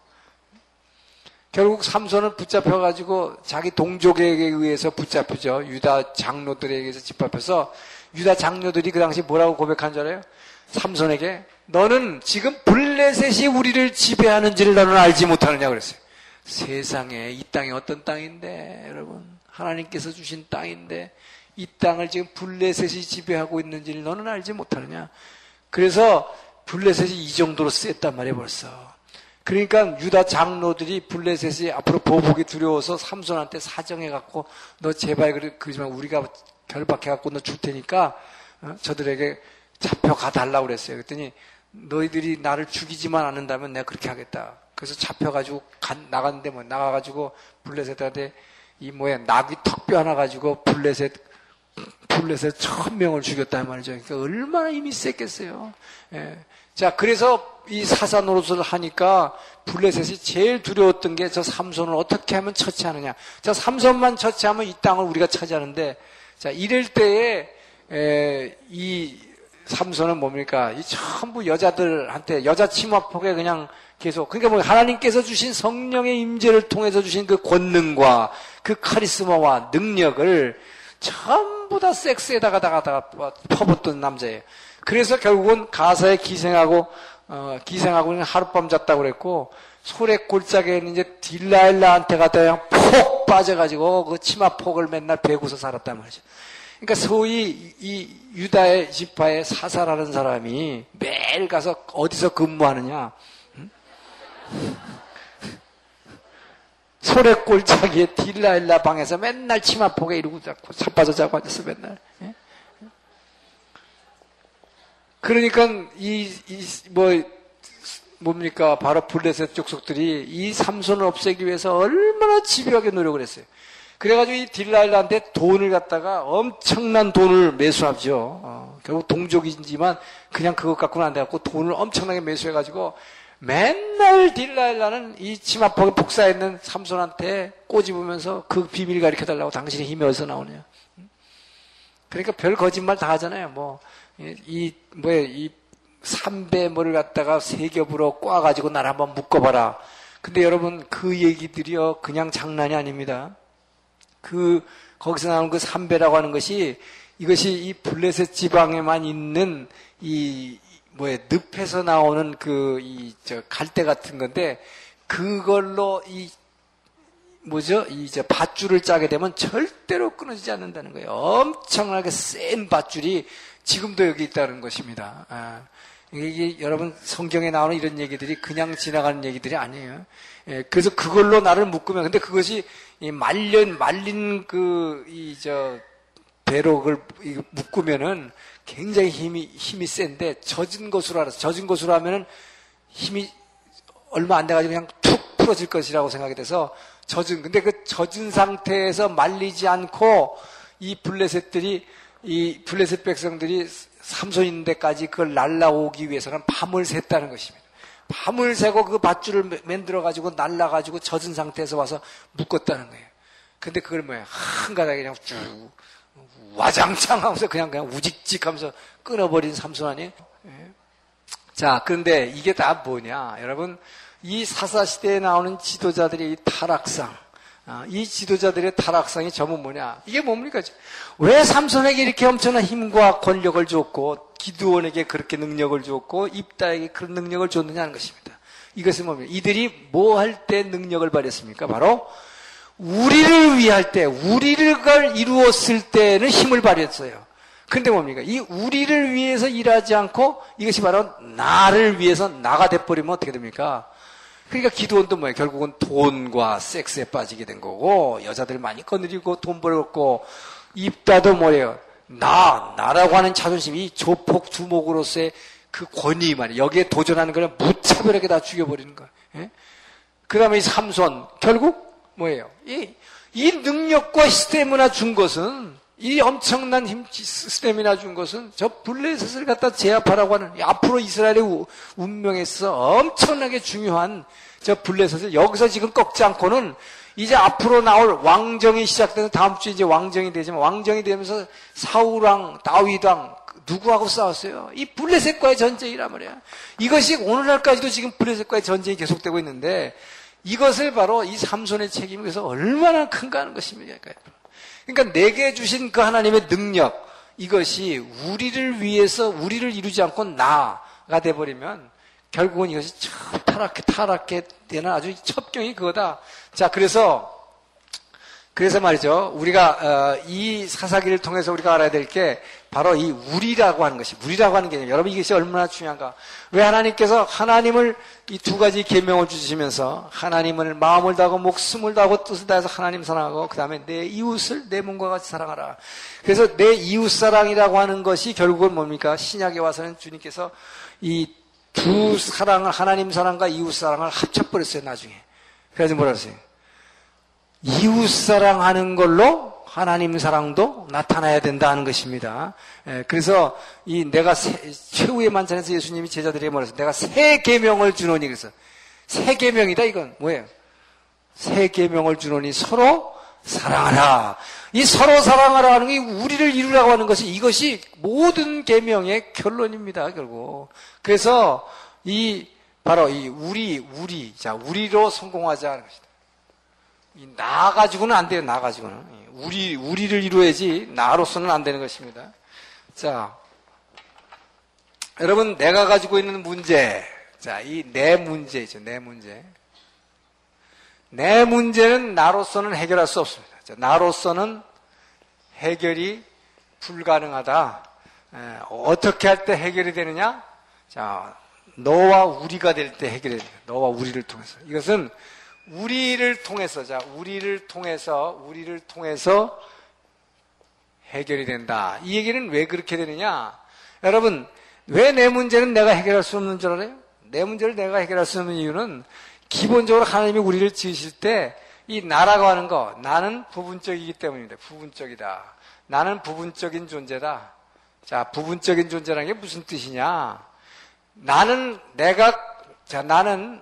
결국 삼손은 붙잡혀가지고 자기 동족에게 의해서 붙잡히죠. 유다 장로들에 의해서 집합해서 유다 장로들이 그 당시 뭐라고 고백한 줄 알아요? 삼손에게 너는 지금 블레셋이 우리를 지배하는지를 너는 알지 못하느냐 그랬어요. 세상에 이 땅이 어떤 땅인데 여러분 하나님께서 주신 땅인데 이 땅을 지금 블레셋이 지배하고 있는지를 너는 알지 못하느냐. 그래서 블레셋이 이 정도로 셌단 말이에요 벌써. 그러니까 유다 장로들이 블레셋이 앞으로 보복이 두려워서 삼손한테 사정해 갖고 너 제발 그러지만 우리가 결박해 갖고 너 줄 테니까 어? 저들에게 잡혀가 달라고 그랬어요. 그랬더니 너희들이 나를 죽이지만 않는다면 내가 그렇게 하겠다. 그래서 잡혀가지고 간, 나갔는데 뭐 나가가지고 블레셋한테 이 뭐야 낙이 턱뼈 하나 가지고 블레셋 블레셋 천 명을 죽였다 말이죠. 그러니까 얼마나 힘이 셌겠어요. 예. 자, 그래서 이 사사 노릇을 하니까 블레셋이 제일 두려웠던 게 저 삼손을 어떻게 하면 처치하느냐. 저 삼손만 처치하면 이 땅을 우리가 차지하는데, 자, 이럴 때에, 에, 이 삼손은 뭡니까? 이 전부 여자들한테, 여자 침합폭에 그냥 계속, 그러니까 뭐 하나님께서 주신 성령의 임재를 통해서 주신 그 권능과 그 카리스마와 능력을 전부 다 섹스에다가 다가 퍼붓던 남자예요. 그래서 결국은 가사에 기생하고 어, 기생하고 하룻밤 잤다고 그랬고 소래 골짜기에 있는 이제 딜라일라한테 갔다 그냥 폭 빠져가지고 그 치마 폭을 맨날 베고서 살았단 말이죠. 그러니까 소위 이 유다의 지파의 사사라는 사람이 매일 가서 어디서 근무하느냐? 응? 소래 골짜기에 딜라일라 방에서 맨날 치마 폭에 이러고 자고 자빠져 자고 앉았어 맨날. 예? 그러니까 이, 이, 뭐, 뭡니까? 바로 블레셋 족속들이 이 삼손을 없애기 위해서 얼마나 집요하게 노력을 했어요. 그래가지고 이 딜라일라한테 돈을 갖다가 엄청난 돈을 매수하죠. 어, 결국 동족이지만 그냥 그것 갖고는 안 돼갖고 돈을 엄청나게 매수해가지고 맨날 딜라일라는 이 치마폭에 복사해 있는 삼손한테 꼬집으면서 그 비밀 가르쳐달라고 당신의 힘이 어디서 나오냐. 그러니까 별 거짓말 다 하잖아요. 뭐, 이, 뭐야, 이 삼배물을 갖다가 세 겹으로 꽈 가지고 날 한번 묶어봐라. 근데 여러분, 그 얘기들이요, 그냥 장난이 아닙니다. 그, 거기서 나오는 그 삼배라고 하는 것이, 이것이 이 블레셋 지방에만 있는 이, 뭐야, 늪에서 나오는 그, 이, 저, 갈대 같은 건데, 그걸로 이 뭐죠? 이제 밧줄을 짜게 되면 절대로 끊어지지 않는다는 거예요. 엄청나게 센 밧줄이 지금도 여기 있다는 것입니다. 아, 이게 여러분 성경에 나오는 이런 얘기들이 그냥 지나가는 얘기들이 아니에요. 예, 그래서 그걸로 나를 묶으면 근데 그것이 말린 말린 그 이저 그걸 묶으면은 굉장히 힘이 힘이 센데 젖은 것으로 알아서 젖은 것으로 하면은 힘이 얼마 안 돼가지고 그냥 툭 풀어질 것이라고 생각이 돼서 젖은 근데 그 젖은 상태에서 말리지 않고 이 블레셋들이 이 블레셋 백성들이 삼손 있는 데까지 그걸 날라오기 위해서는 밤을 샜다는 것입니다. 밤을 새고 그 밧줄을 만들어 가지고 날라 가지고 젖은 상태에서 와서 묶었다는 거예요. 근데 그걸 뭐야 한 가닥에 그냥 쭉 와장창 하면서 그냥 그냥 우직직 하면서 끊어버린 삼손 아니에요? 예. 자, 그런데 이게 다 뭐냐? 여러분, 이 사사시대에 나오는 지도자들의 타락상, 아, 이 지도자들의 타락상이 전부 뭐냐? 이게 뭡니까? 왜 삼손에게 이렇게 엄청난 힘과 권력을 줬고, 기드원에게 그렇게 능력을 줬고, 입다에게 그런 능력을 줬느냐 하는 것입니다. 이것은 뭡니까? 이들이 뭐 할 때 능력을 발휘했습니까? 바로 우리를 위할 때, 우리를 이루었을 때는 힘을 발휘했어요. 근데 뭡니까? 이 우리를 위해서 일하지 않고 이것이 바로 나를 위해서 나가 돼버리면 어떻게 됩니까? 그러니까 기도원도 뭐예요? 결국은 돈과 섹스에 빠지게 된 거고 여자들 많이 거느리고 돈 벌었고 입다도 뭐예요? 나 나라고 하는 자존심이 조폭 두목으로서의 그 권위 말이에요. 여기에 도전하는 걸 무차별하게 다 죽여버리는 거예요. 예? 그 다음에 이 삼손 결국 뭐예요? 이, 이 능력과 스태미나 준 것은 이 엄청난 힘, 스태미나 준 것은 저 블레셋을 갖다 제압하라고 하는 앞으로 이스라엘의 운명에서 엄청나게 중요한 저 블레셋을 여기서 지금 꺾지 않고는 이제 앞으로 나올 왕정이 시작되는 다음 주에 이제 왕정이 되지만 왕정이 되면서 사우랑 다윗왕 누구하고 싸웠어요? 이 블레셋과의 전쟁이란 말이야. 이것이 오늘날까지도 지금 블레셋과의 전쟁이 계속되고 있는데 이것을 바로 이 삼손의 책임이 그래서 얼마나 큰가 하는 것입니다. 내게 주신 그 하나님의 능력 이것이 우리를 위해서 우리를 이루지 않고 나가 돼버리면 결국은 이것이 타락해 타락해 되는 아주 첩경이 그거다. 자 그래서 그래서 말이죠. 우리가 어, 이 사사기를 통해서 우리가 알아야 될 게 바로 이 우리라고 하는 것이 우리라고 하는 개념. 여러분 이것이 얼마나 중요한가? 왜 하나님께서 하나님을 이 두 가지 계명을 주시면서 하나님을 마음을 다하고 목숨을 다하고 뜻을 다해서 하나님 사랑하고 그 다음에 내 이웃을 내 몸과 같이 사랑하라. 그래서 내 이웃 사랑이라고 하는 것이 결국은 뭡니까? 신약에 와서는 주님께서 이 두 사랑을 하나님 사랑과 이웃 사랑을 합쳐버렸어요 나중에. 그래서 뭐라 그랬어요? 이웃 사랑하는 걸로 하나님 사랑도 나타나야 된다는 것입니다. 예, 그래서 이 내가 세, 최후의 만찬에서 예수님이 제자들에게 말해서 내가 새 계명을 주노니 그래서 새 계명이다 이건 뭐예요? 새 계명을 주노니 서로 사랑하라. 이 서로 사랑하라 하는 게 우리를 이루라고 하는 것이 이것이 모든 계명의 결론입니다 결국. 그래서 이 바로 이 우리 우리 자 우리로 성공하자 하는 것이다. 나 가지고는 안 돼요. 나 가지고는 우리 우리를 이루어야지 나로서는 안 되는 것입니다. 자, 여러분 내가 가지고 있는 문제, 자 이 내 문제죠. 내 문제. 내 문제는 나로서는 해결할 수 없습니다. 자, 나로서는 해결이 불가능하다. 에, 어떻게 할 때 해결이 되느냐? 자, 너와 우리가 될 때 해결이 됩니다. 너와 우리를 통해서. 이것은 우리를 통해서, 자, 우리를 통해서, 우리를 통해서 해결이 된다. 이 얘기는 왜 그렇게 되느냐? 여러분, 왜 내 문제는 내가 해결할 수 없는 줄 알아요? 내 문제를 내가 해결할 수 없는 이유는 기본적으로 하나님이 우리를 지으실 때 이 나라고 하는 거, 나는 부분적이기 때문입니다. 부분적이다. 나는 부분적인 존재다. 자, 부분적인 존재라는 게 무슨 뜻이냐? 나는 내가, 자, 나는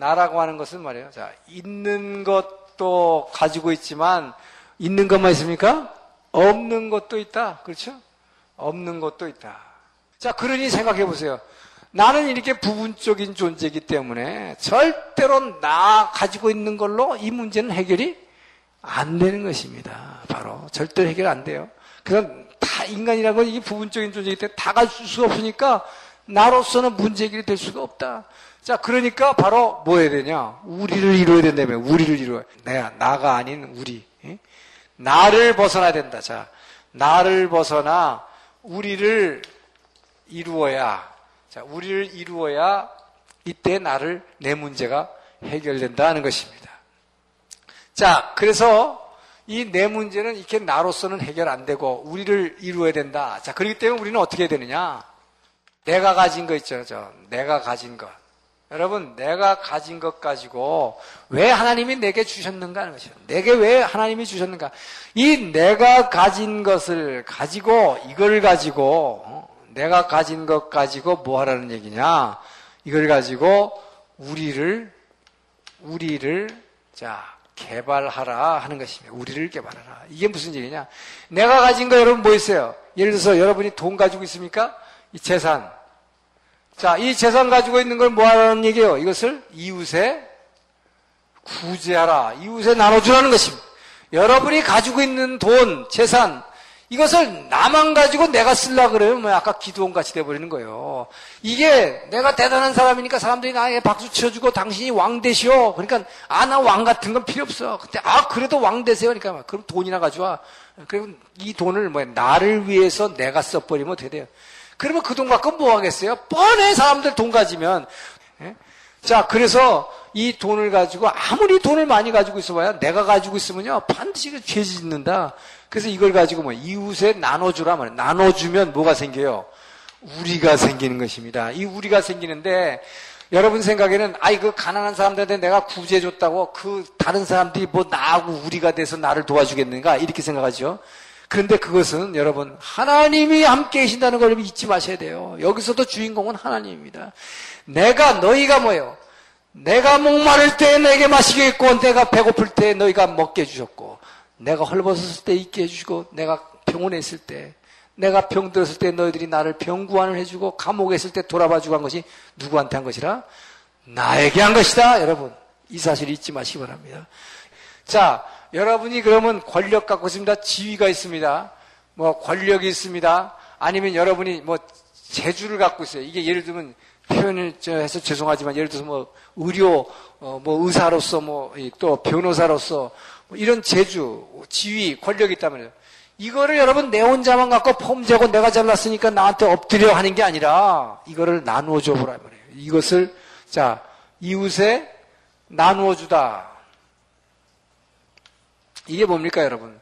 나라고 하는 것은 말이에요. 자, 있는 것도 가지고 있지만 있는 것만 있습니까? 없는 것도 있다. 그렇죠? 없는 것도 있다. 자, 그러니 생각해 보세요. 나는 이렇게 부분적인 존재이기 때문에 절대로 나 가지고 있는 걸로 이 문제는 해결이 안 되는 것입니다. 바로 절대로 해결 안 돼요. 그냥 다 인간이라고 이게 부분적인 존재이기 때문에 다 가질 수 없으니까 나로서는 문제 해결이 될 수가 없다. 자, 그러니까 바로 뭐 해야 되냐? 우리를 이루어야 된다며. 우리를 이루어야. 내가, 나가 아닌 우리. 예? 나를 벗어나야 된다. 자, 나를 벗어나 우리를 이루어야. 자, 우리를 이루어야 이때 나를, 내 문제가 해결된다 하는 것입니다. 자, 그래서 이 내 문제는 이렇게 나로서는 해결 안 되고 우리를 이루어야 된다. 자, 그렇기 때문에 우리는 어떻게 해야 되느냐? 내가 가진 거 있죠. 저 내가 가진 것. 여러분, 내가 가진 것 가지고 왜 하나님이 내게 주셨는가 하는 것이요. 내게 왜 하나님이 주셨는가. 이 내가 가진 것을 가지고, 이걸 가지고, 어? 내가 가진 것 가지고 뭐 하라는 얘기냐. 이걸 가지고 우리를, 우리를, 자, 개발하라 하는 것입니다. 우리를 개발하라. 이게 무슨 얘기냐. 내가 가진 거 여러분 뭐 있어요? 예를 들어서 여러분이 돈 가지고 있습니까? 이 재산. 자, 이 재산 가지고 있는 걸 뭐 하라는 얘기예요? 이것을 이웃에 구제하라. 이웃에 나눠주라는 것입니다. 여러분이 가지고 있는 돈, 재산, 이것을 나만 가지고 내가 쓸라 그러면 뭐 아까 기도원 같이 돼버리는 거예요. 이게 내가 대단한 사람이니까 사람들이 나에게 박수 쳐주고 당신이 왕 되시오. 그러니까 아 나 왕 같은 건 필요 없어. 근데 아 그래도 왕 되세요. 그러니까 그럼 돈이나 가져와. 그리고 이 돈을 뭐 나를 위해서 내가 써버리면 돼요? 그러면 그 돈 갖고 뭐 하겠어요? 뻔해 사람들 돈 가지면. 예? 자, 그래서 이 돈을 가지고 아무리 돈을 많이 가지고 있어봐야 내가 가지고 있으면요 반드시 그죄 짓는다. 그래서 이걸 가지고 뭐 이웃에 나눠주라 말이에요. 나눠주면 뭐가 생겨요? 우리가 생기는 것입니다. 이 우리가 생기는데 여러분 생각에는 아이 그 가난한 사람들한테 내가 구제해 줬다고 그 다른 사람들이 뭐 나하고 우리가 돼서 나를 도와주겠는가 이렇게 생각하죠. 그런데 그것은 여러분 하나님이 함께 계신다는 걸 잊지 마셔야 돼요. 여기서도 주인공은 하나님입니다. 내가 너희가 뭐예요? 내가 목마를 때 내게 마시게 했고 내가 배고플 때 너희가 먹게 해주셨고 내가 헐벗었을 때 있게 해주시고 내가 병원에 있을 때 내가 병 들었을 때 너희들이 나를 병구안을 해주고 감옥에 있을 때 돌아봐주고 한 것이 누구한테 한 것이라? 나에게 한 것이다. 여러분 이 사실 잊지 마시기 바랍니다. 자 여러분이 그러면 권력 갖고 있습니다. 지위가 있습니다. 뭐 권력이 있습니다. 아니면 여러분이 뭐 재주를 갖고 있어요. 이게 예를 들면 표현을 해서 죄송하지만 예를 들어서 뭐 의료 어, 뭐 의사로서 뭐 또 변호사로서 뭐 이런 재주, 지위, 권력이 있다면요. 이거를 여러분 내 혼자만 갖고 폼재고 내가 잘났으니까 나한테 엎드려 하는 게 아니라 이거를 나누어 줘 보라 말이에요. 이것을 자 이웃에 나누어 주다. 이게 뭡니까 여러분?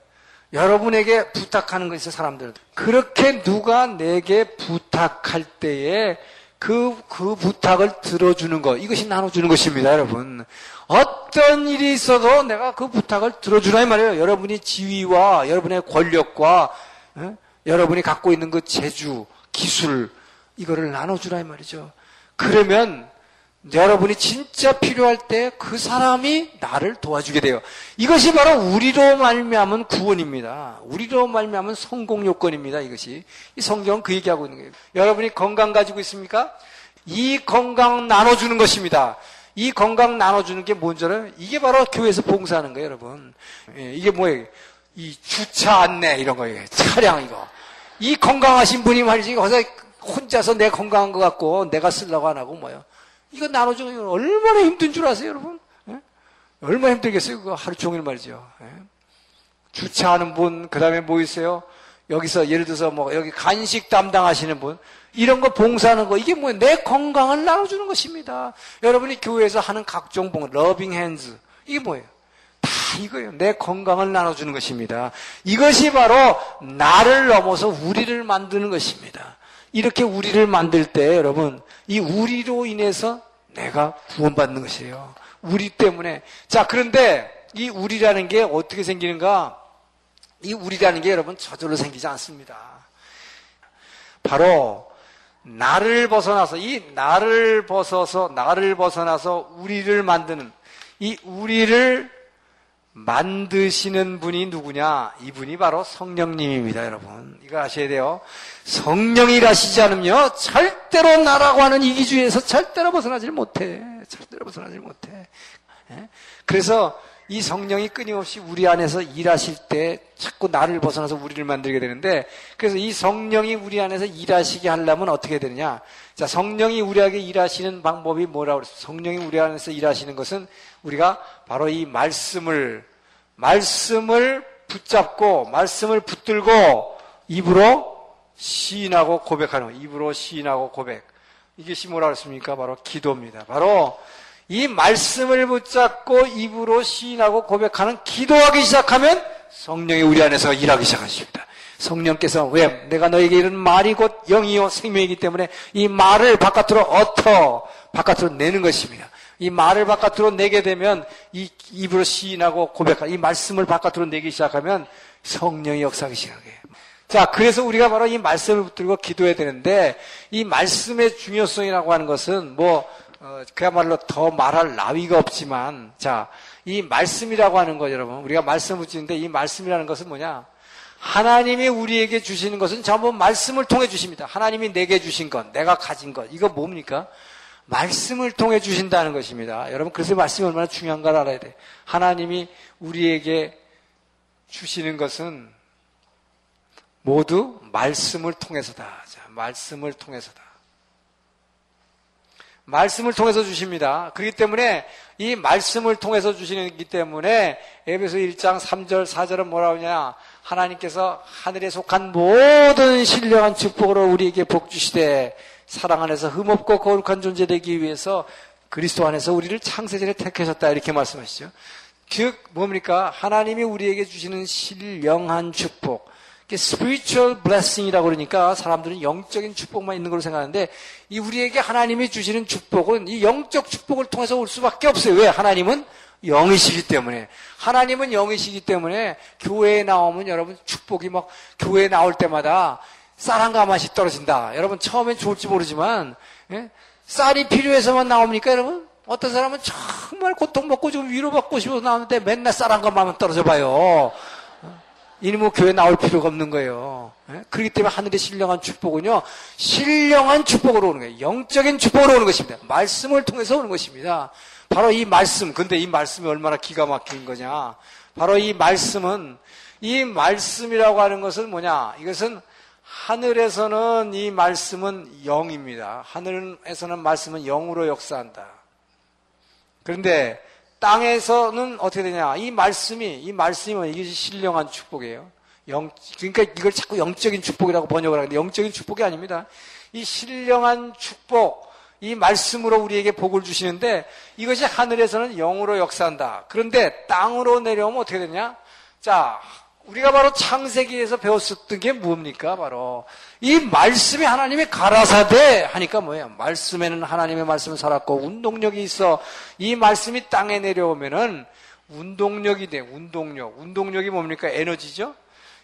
여러분에게 부탁하는 것이 사람들. 그렇게 누가 내게 부탁할 때에 그, 그 부탁을 들어주는 것. 이것이 나눠주는 것입니다, 여러분. 어떤 일이 있어도 내가 그 부탁을 들어주라, 이 말이에요. 여러분이 지위와 여러분의 권력과, 에? 여러분이 갖고 있는 그 재주, 기술, 이거를 나눠주라, 이 말이죠. 그러면 여러분이 진짜 필요할 때 그 사람이 나를 도와주게 돼요. 이것이 바로 우리로 말미암은 구원입니다. 우리로 말미암은 성공 요건입니다. 이것이 이 성경은 그 얘기하고 있는 거예요. 여러분이 건강 가지고 있습니까? 이 건강 나눠주는 것입니다. 이 건강 나눠주는 게 뭔지 알아요? 이게 바로 교회에서 봉사하는 거예요, 여러분. 예, 이게 뭐예요? 이 주차 안내 이런 거예요. 차량 이거. 이 건강하신 분이 말이지 거기서 혼자서 내 건강한 것 같고 내가 쓰려고 안 하고 뭐요? 이거 나눠주는 건 얼마나 힘든 줄 아세요, 여러분? 예? 얼마나 힘들겠어요, 그거 하루 종일 말이죠. 예? 주차하는 분, 그 다음에 뭐 있어요? 여기서 예를 들어서 뭐 여기 간식 담당하시는 분, 이런 거 봉사하는 거, 이게 뭐예요? 내 건강을 나눠주는 것입니다. 여러분이 교회에서 하는 각종 봉, 러빙 핸즈, 이게 뭐예요? 다 이거예요. 내 건강을 나눠주는 것입니다. 이것이 바로 나를 넘어서 우리를 만드는 것입니다. 이렇게 우리를 만들 때 여러분 이 우리로 인해서 내가 구원받는 것이에요. 우리 때문에. 자, 그런데 이 우리라는 게 어떻게 생기는가? 이 우리라는 게 여러분 저절로 생기지 않습니다. 바로 나를 벗어나서 이 나를 벗어서 나를 벗어나서 우리를 만드는 이 우리를 만드시는 분이 누구냐? 이분이 바로 성령님입니다, 여러분. 이거 아셔야 돼요. 성령이 일하시지 않으면 절대로 나라고 하는 이기주의에서 절대로 벗어나질 못해. 절대로 벗어나질 못해. 예? 그래서 이 성령이 끊임없이 우리 안에서 일하실 때 자꾸 나를 벗어나서 우리를 만들게 되는데 그래서 이 성령이 우리 안에서 일하시게 하려면 어떻게 되느냐? 자, 성령이 우리에게 일하시는 방법이 뭐라고 그랬어요? 성령이 우리 안에서 일하시는 것은 우리가 바로 이 말씀을 말씀을 붙잡고 말씀을 붙들고 입으로 시인하고 고백하는 입으로 시인하고 고백. 이것이 뭐라 그랬습니까? 바로 기도입니다. 바로 이 말씀을 붙잡고 입으로 시인하고 고백하는 기도하기 시작하면 성령이 우리 안에서 일하기 시작하십니다. 성령께서 왜 내가 너에게 이런 말이 곧 영이요 생명이기 때문에 이 말을 바깥으로 얻어 바깥으로 내는 것입니다. 이 말을 바깥으로 내게 되면 이 입으로 시인하고 고백하이 말씀을 바깥으로 내기 시작하면 성령이 역사하기 시작해요. 자, 그래서 우리가 바로 이 말씀을 붙들고 기도해야 되는데 이 말씀의 중요성이라고 하는 것은 뭐 어, 그야말로 더 말할 나위가 없지만 자, 이 말씀이라고 하는 거 여러분 우리가 말씀을 붙이는데 이 말씀이라는 것은 뭐냐? 하나님이 우리에게 주시는 것은 전부 말씀을 통해 주십니다. 하나님이 내게 주신 것, 내가 가진 것, 이거 뭡니까? 말씀을 통해 주신다는 것입니다. 여러분, 그래서 말씀이 얼마나 중요한 걸 알아야 돼. 하나님이 우리에게 주시는 것은 모두 말씀을 통해서다. 자, 말씀을 통해서다. 말씀을 통해서 주십니다. 그렇기 때문에 이 말씀을 통해서 주시기 때문에 에베소 1장 3절 4절은 뭐라고 하냐 하나님께서 하늘에 속한 모든 신령한 축복으로 우리에게 복 주시되 사랑 안에서 흠없고 거룩한 존재 되기 위해서 그리스도 안에서 우리를 창세전에 택하셨다 이렇게 말씀하시죠. 즉 뭡니까? 하나님이 우리에게 주시는 신령한 축복. spiritual blessing이라고 그러니까 사람들은 영적인 축복만 있는 걸로 생각하는데 이 우리에게 하나님이 주시는 축복은 이 영적 축복을 통해서 올 수밖에 없어요. 왜? 하나님은 영이시기 때문에 하나님은 영이시기 때문에 교회에 나오면 여러분 축복이 막 교회에 나올 때마다 쌀한가 맛이 떨어진다. 여러분 처음엔 좋을지 모르지만 예? 쌀이 필요해서만 나옵니까 여러분? 어떤 사람은 정말 고통먹고 좀 위로받고 싶어서 나오는데 맨날 쌀한가 맛만 떨어져 봐요. 이는 뭐 교회 나올 필요가 없는 거예요. 예? 그렇기 때문에 하늘의 신령한 축복은요, 신령한 축복으로 오는 거예요. 영적인 축복으로 오는 것입니다. 말씀을 통해서 오는 것입니다. 바로 이 말씀, 근데 이 말씀이 얼마나 기가 막힌 거냐. 바로 이 말씀은, 이 말씀이라고 하는 것은 뭐냐. 이것은 하늘에서는 이 말씀은 영입니다. 하늘에서는 말씀은 영으로 역사한다. 그런데 땅에서는 어떻게 되냐? 이 말씀이 이 말씀이 이것이 신령한 축복이에요. 영 그러니까 이걸 자꾸 영적인 축복이라고 번역을 하는데 영적인 축복이 아닙니다. 이 신령한 축복 이 말씀으로 우리에게 복을 주시는데 이것이 하늘에서는 영으로 역사한다. 그런데 땅으로 내려오면 어떻게 되냐? 자, 우리가 바로 창세기에서 배웠었던 게 뭡니까? 바로 이 말씀이 하나님의 가라사대 하니까 뭐예요? 말씀에는 하나님의 말씀은 살았고 운동력이 있어 이 말씀이 땅에 내려오면은 운동력이 돼. 운동력. 운동력이 뭡니까? 에너지죠?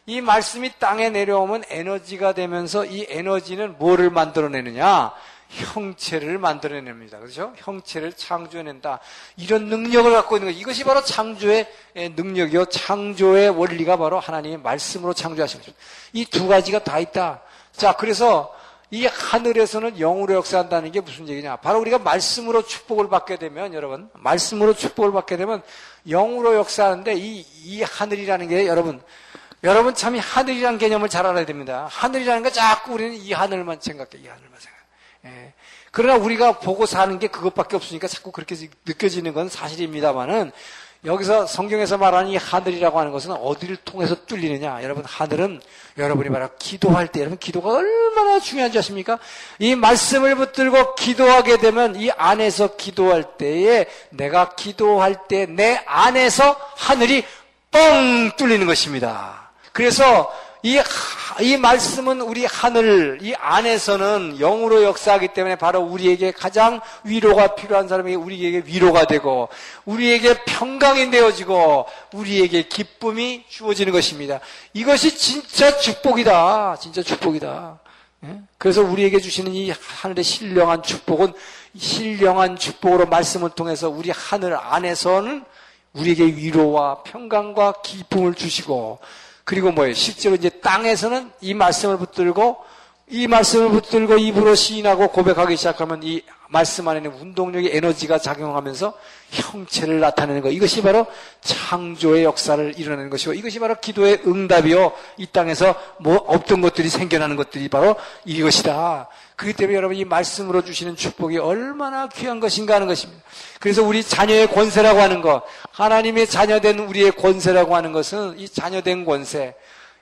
이 말씀이 땅에 내려오면 에너지가 되면서 이 에너지는 뭐를 만들어내느냐? 형체를 만들어냅니다. 그렇죠? 형체를 창조해낸다. 이런 능력을 갖고 있는 것. 이것이 바로 창조의 능력이요. 창조의 원리가 바로 하나님의 말씀으로 창조하신 거죠. 이두 가지가 다 있다. 자, 그래서 이 하늘에서는 영으로 역사한다는 게 무슨 얘기냐? 바로 우리가 말씀으로 축복을 받게 되면, 여러분, 말씀으로 축복을 받게 되면 영으로 역사하는데 이, 이 하늘이라는 게 여러분, 여러분 참 이 하늘이라는 개념을 잘 알아야 됩니다. 하늘이라는 거 자꾸 우리는 이 하늘만 생각해, 이 하늘만 생각해. 예. 그러나 우리가 보고 사는 게 그것밖에 없으니까 자꾸 그렇게 느껴지는 건 사실입니다만은 여기서 성경에서 말하는 이 하늘이라고 하는 것은 어디를 통해서 뚫리느냐? 여러분, 하늘은 여러분이 말하 기도할 때, 여러분, 기도가 얼마나 중요한지 아십니까? 이 말씀을 붙들고 기도하게 되면 이 안에서 기도할 때에 내가 기도할 때 내 안에서 하늘이 뻥 뚫리는 것입니다. 그래서 이, 이 말씀은 우리 하늘, 이 안에서는 영으로 역사하기 때문에 바로 우리에게 가장 위로가 필요한 사람에게 우리에게 위로가 되고, 우리에게 평강이 되어지고, 우리에게 기쁨이 주어지는 것입니다. 이것이 진짜 축복이다. 진짜 축복이다. 예? 그래서 우리에게 주시는 이 하늘의 신령한 축복은 신령한 축복으로 말씀을 통해서 우리 하늘 안에서는 우리에게 위로와 평강과 기쁨을 주시고 그리고 뭐예요? 실제로 이제 땅에서는 이 말씀을 붙들고 이 말씀을 붙들고 입으로 시인하고 고백하기 시작하면 이 말씀 안에는 운동력의 에너지가 작용하면서 형체를 나타내는 것. 이것이 바로 창조의 역사를 이뤄내는 것이고 이것이 바로 기도의 응답이요. 이 땅에서 뭐 없던 것들이 생겨나는 것들이 바로 이것이다. 그렇기 때문에 여러분 이 말씀으로 주시는 축복이 얼마나 귀한 것인가 하는 것입니다. 그래서 우리 자녀의 권세라고 하는 것, 하나님의 자녀된 우리의 권세라고 하는 것은 이 자녀된 권세,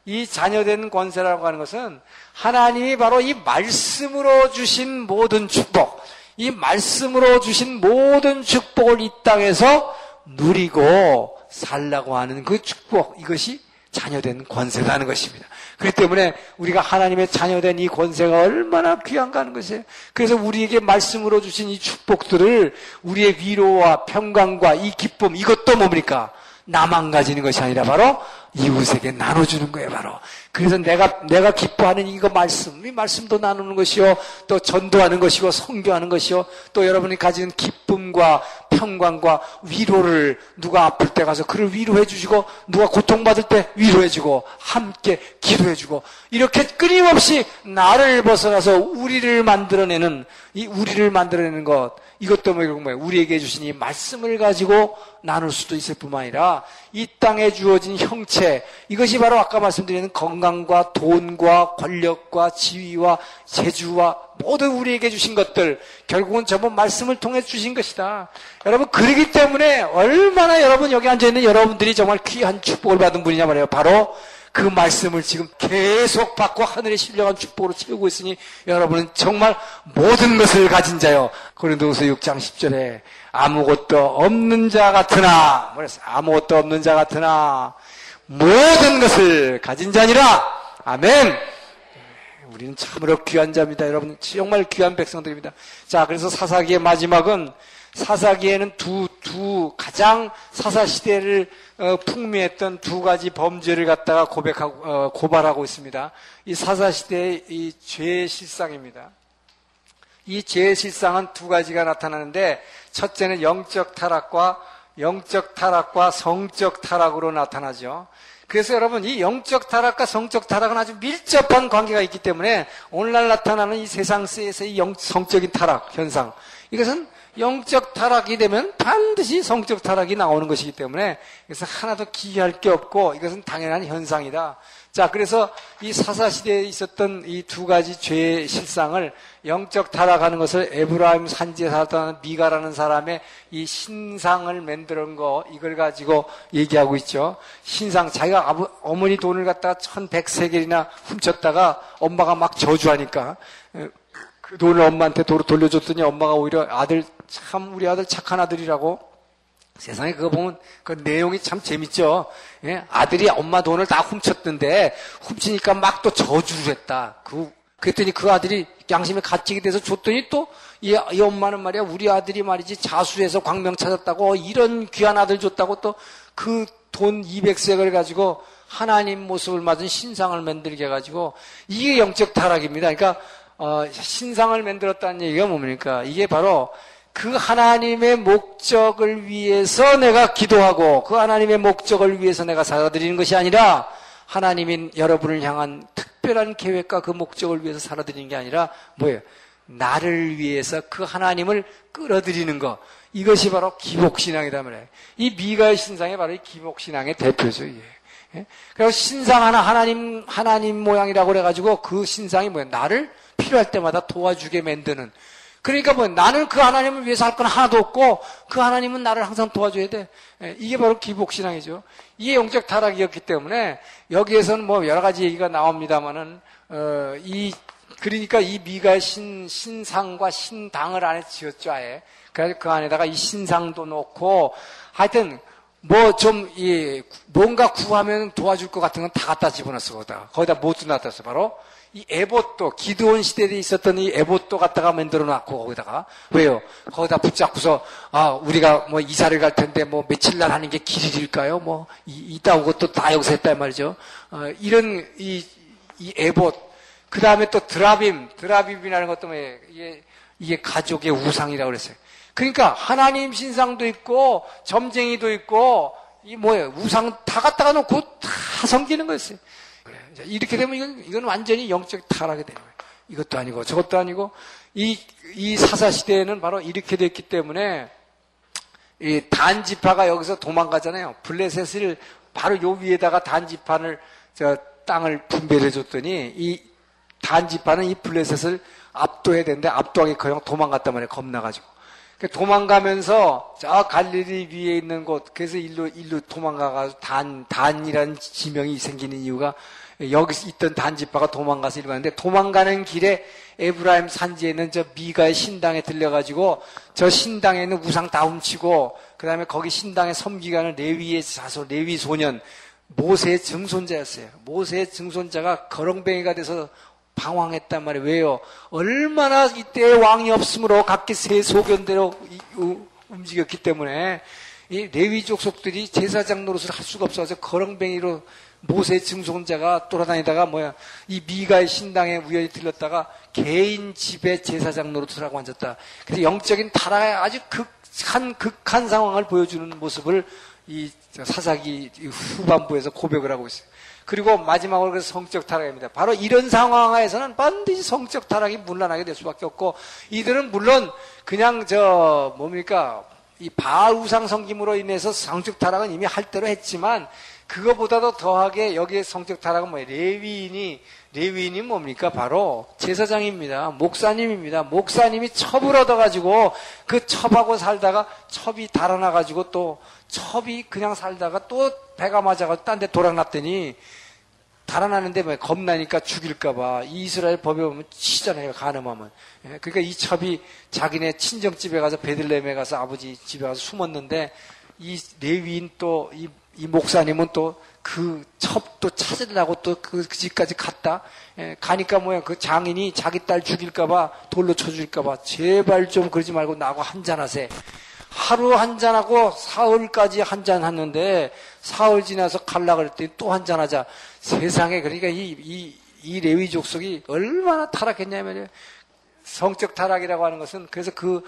이 자녀된 권세라고 하는 것은 하나님이 바로 이 말씀으로 주신 모든 축복, 이 말씀으로 주신 모든 축복을 이 땅에서 누리고 살라고 하는 그 축복, 이것이 자녀된 권세라는 것입니다. 그렇기 때문에 우리가 하나님의 자녀된 이 권세가 얼마나 귀한가 하는 것이에요. 그래서 우리에게 말씀으로 주신 이 축복들을 우리의 위로와 평강과 이 기쁨, 이것도 뭡니까? 나만 가지는 것이 아니라 바로 이웃에게 나눠주는 거예요, 바로. 그래서 내가, 내가 기뻐하는 이거 말씀, 이 말씀도 나누는 것이요, 또 전도하는 것이고, 성교하는 것이요, 또 여러분이 가진 기쁨과 평강과 위로를 누가 아플 때 가서 그를 위로해 주시고, 누가 고통받을 때 위로해 주고, 함께 기도해 주고, 이렇게 끊임없이 나를 벗어나서 우리를 만들어내는, 이 우리를 만들어내는 것, 이것 때문에 결국? 우리에게 주신 이 말씀을 가지고 나눌 수도 있을 뿐만 아니라 이 땅에 주어진 형체, 이것이 바로 아까 말씀드린 건강과 돈과 권력과 지위와 재주와 모든 우리에게 주신 것들 결국은 저번 말씀을 통해 주신 것이다. 여러분 그러기 때문에 얼마나 여러분 여기 앉아 있는 여러분들이 정말 귀한 축복을 받은 분이냐 말이에요. 바로 그 말씀을 지금 계속 받고 하늘의 신령한 축복으로 채우고 있으니 여러분은 정말 모든 것을 가진 자요. 고린도후서 6장 10절에 아무것도 없는 자 같으나 뭐랬어? 아무것도 없는 자 같으나 모든 것을 가진 자니라. 아멘. 우리는 참으로 귀한 자입니다. 여러분 정말 귀한 백성들입니다. 자, 그래서 사사기의 마지막은 사사기에는 두, 두, 가장 사사시대를 어, 풍미했던 두 가지 범죄를 갖다가 고백하고, 어, 고발하고 있습니다. 이 사사 시대의 이 죄의 실상입니다. 이 죄의 실상은 두 가지가 나타나는데, 첫째는 영적 타락과, 영적 타락과 성적 타락으로 나타나죠. 그래서 여러분, 이 영적 타락과 성적 타락은 아주 밀접한 관계가 있기 때문에, 오늘날 나타나는 이 세상에서의 영, 성적인 타락 현상, 이것은 영적 타락이 되면 반드시 성적 타락이 나오는 것이기 때문에 그래서 하나도 기이할 게 없고 이것은 당연한 현상이다. 자, 그래서 이 사사 시대에 있었던 이 두 가지 죄의 실상을 영적 타락하는 것을 에브라임 산지에 살았던 미가라는 사람의 이 신상을 만드는 거 이걸 가지고 얘기하고 있죠. 신상 자기가 아버, 어머니 돈을 갖다가 천백세겔이나 훔쳤다가 엄마가 막 저주하니까 그 돈을 엄마한테 돌려줬더니 엄마가 오히려 아들 참 우리 아들 착한 아들이라고 세상에 그거 보면 그 내용이 참 재밌죠. 예? 아들이 엄마 돈을 다 훔쳤는데 훔치니까 막 또 저주를 했다. 그 그랬더니 그 아들이 양심에 가책이 돼서 줬더니 또이 엄마는 말이야 우리 아들이 말이지 자수해서 광명 찾았다고 이런 귀한 아들 줬다고 또 그 돈 200색을 가지고 하나님 모습을 맞은 신상을 만들게 해가지고 이게 영적 타락입니다. 그러니까 어, 신상을 만들었다는 얘기가 뭡니까? 이게 바로 그 하나님의 목적을 위해서 내가 기도하고 그 하나님의 목적을 위해서 내가 살아드리는 것이 아니라 하나님인 여러분을 향한 특별한 계획과 그 목적을 위해서 살아드리는 게 아니라 뭐예요? 나를 위해서 그 하나님을 끌어들이는 것. 이것이 바로 기복신앙이다 말이에요. 이 미가의 신상이 바로 이 기복신앙의 대표죠. 예? 그래서 신상 하나 하나님 하나님 모양이라고 그래가지고 그 신상이 뭐예요? 나를 필요할 때마다 도와주게 만드는. 그러니까 뭐 나는 그 하나님을 위해서 할 건 하나도 없고 그 하나님은 나를 항상 도와줘야 돼. 예, 이게 바로 기복신앙이죠. 이게 영적 타락이었기 때문에 여기에서는 뭐 여러 가지 얘기가 나옵니다만은 어, 이 그러니까 이 미가 신 신상과 신당을 안에 지었죠 아예. 그래서 그 안에다가 이 신상도 놓고 하여튼 뭐 좀 이 뭔가 구하면 도와줄 것 같은 건 다 갖다 집어넣었어 거기다 거기다 못 놨었어 바로 이 에봇도 기드온 시대에 있었던 이 에봇도 갖다가 만들어 놨고 거기다가 왜요? 거기다 붙잡고서 아 우리가 뭐 이사를 갈 텐데 뭐 며칠 날 하는 게 길일일까요? 뭐 이, 이따 것도 다 여기서 했단 말이죠. 어, 이런 이, 이 에봇 그 다음에 또 드라빔 드라빔이라는 것도 뭐 이게 이게 가족의 우상이라고 그랬어요. 그러니까 하나님 신상도 있고 점쟁이도 있고 이 뭐예요? 우상 다 갖다가 놓고 다 섬기는 거였어요. 이렇게 되면 이건, 이건 완전히 영적 타락이 되는 거예요. 이것도 아니고 저것도 아니고 이, 이 사사시대에는 바로 이렇게 됐기 때문에 이 단지파가 여기서 도망가잖아요. 블레셋을 바로 요 위에다가 단지판을 저 땅을 분배해 줬더니 이 단지파는 이 블레셋을 압도해야 되는데 압도하기 그냥 도망갔단 말이에요. 겁나가지고. 그러니까 도망가면서 저 갈릴리 위에 있는 곳 그래서 일로 일로 도망가가지고 단 단이라는 지명이 생기는 이유가 여기 있던 단지파가 도망가서 이리 가는데 도망가는 길에 에브라임 산지에 있는 저 미가의 신당에 들려가지고 저 신당에 있는 우상 다 훔치고 그 다음에 거기 신당에 섬기가는 레위의 자손, 레위 소년 모세의 증손자였어요. 모세의 증손자가 거렁뱅이가 돼서 방황했단 말이에요. 왜요? 얼마나 이때 왕이 없으므로 각기 새 소견대로 움직였기 때문에 이 레위 족 속들이 제사장 노릇을 할 수가 없어서 거렁뱅이로 모세 증손자가 돌아다니다가 뭐야 이 미가의 신당에 우연히 들렀다가 개인 집에 제사장 노릇을 하고 앉았다. 그래서 영적인 타락의 아주 극한 극한 상황을 보여주는 모습을 이 사사기 후반부에서 고백을 하고 있어요. 그리고 마지막으로 그래서 성적 타락입니다. 바로 이런 상황에서는 반드시 성적 타락이 문란하게 될 수밖에 없고 이들은 물론 그냥 저 뭡니까 이 바알 우상 성김으로 인해서 성적 타락은 이미 할 대로 했지만 그거보다도 더하게 여기에 성적 타락은 뭐예요? 레위인이 레위인이 뭡니까? 바로 제사장입니다. 목사님입니다. 목사님이 첩을 얻어가지고 그 첩하고 살다가 첩이 달아나가지고 또 첩이 그냥 살다가 또 배가 맞아가지고 딴 데 돌아났더니 달아나는데 뭐 겁나니까 죽일까봐 이스라엘 법에 보면 치잖아요 가늠하면 예, 그러니까 이 첩이 자기네 친정집에 가서 베들레헴에 가서 아버지 집에 가서 숨었는데 이 레위인 또이 이 목사님은 또 그 첩도 찾으려고 또 그 집까지 갔다. 예, 가니까 뭐야 그 장인이 자기 딸 죽일까봐 돌로 쳐줄까봐 제발 좀 그러지 말고 나하고 한잔 하세. 하루 한 잔 하고 사흘까지 한 잔 하는데 사흘 지나서 갈라 그랬더니 또 한 잔 하자. 세상에 그러니까 이, 이, 이 레위 족속이 얼마나 타락했냐면 성적 타락이라고 하는 것은 그래서 그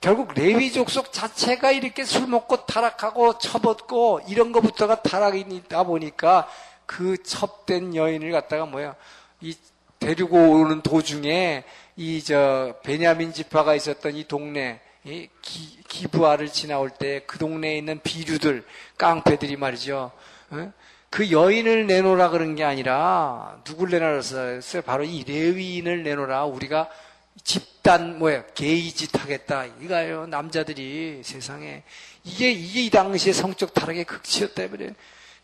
결국 레위 족속 자체가 이렇게 술 먹고 타락하고 처벗고 이런 것부터가 타락이다 보니까 그 첩된 여인을 갖다가 뭐야 이 데리고 오는 도중에 이 저 베냐민 지파가 있었던 이 동네 이 기, 기부아를 지나올 때 그 동네에 있는 비류들 깡패들이 말이죠. 어? 그 여인을 내놓으라 그런 게 아니라 누굴 내놓았어요? 바로 이 레위인을 내놓으라 우리가 집단 뭐야 게이짓 하겠다 이거예요 남자들이 세상에 이게 이게 이 당시에 성적 타락의 극치였다 그래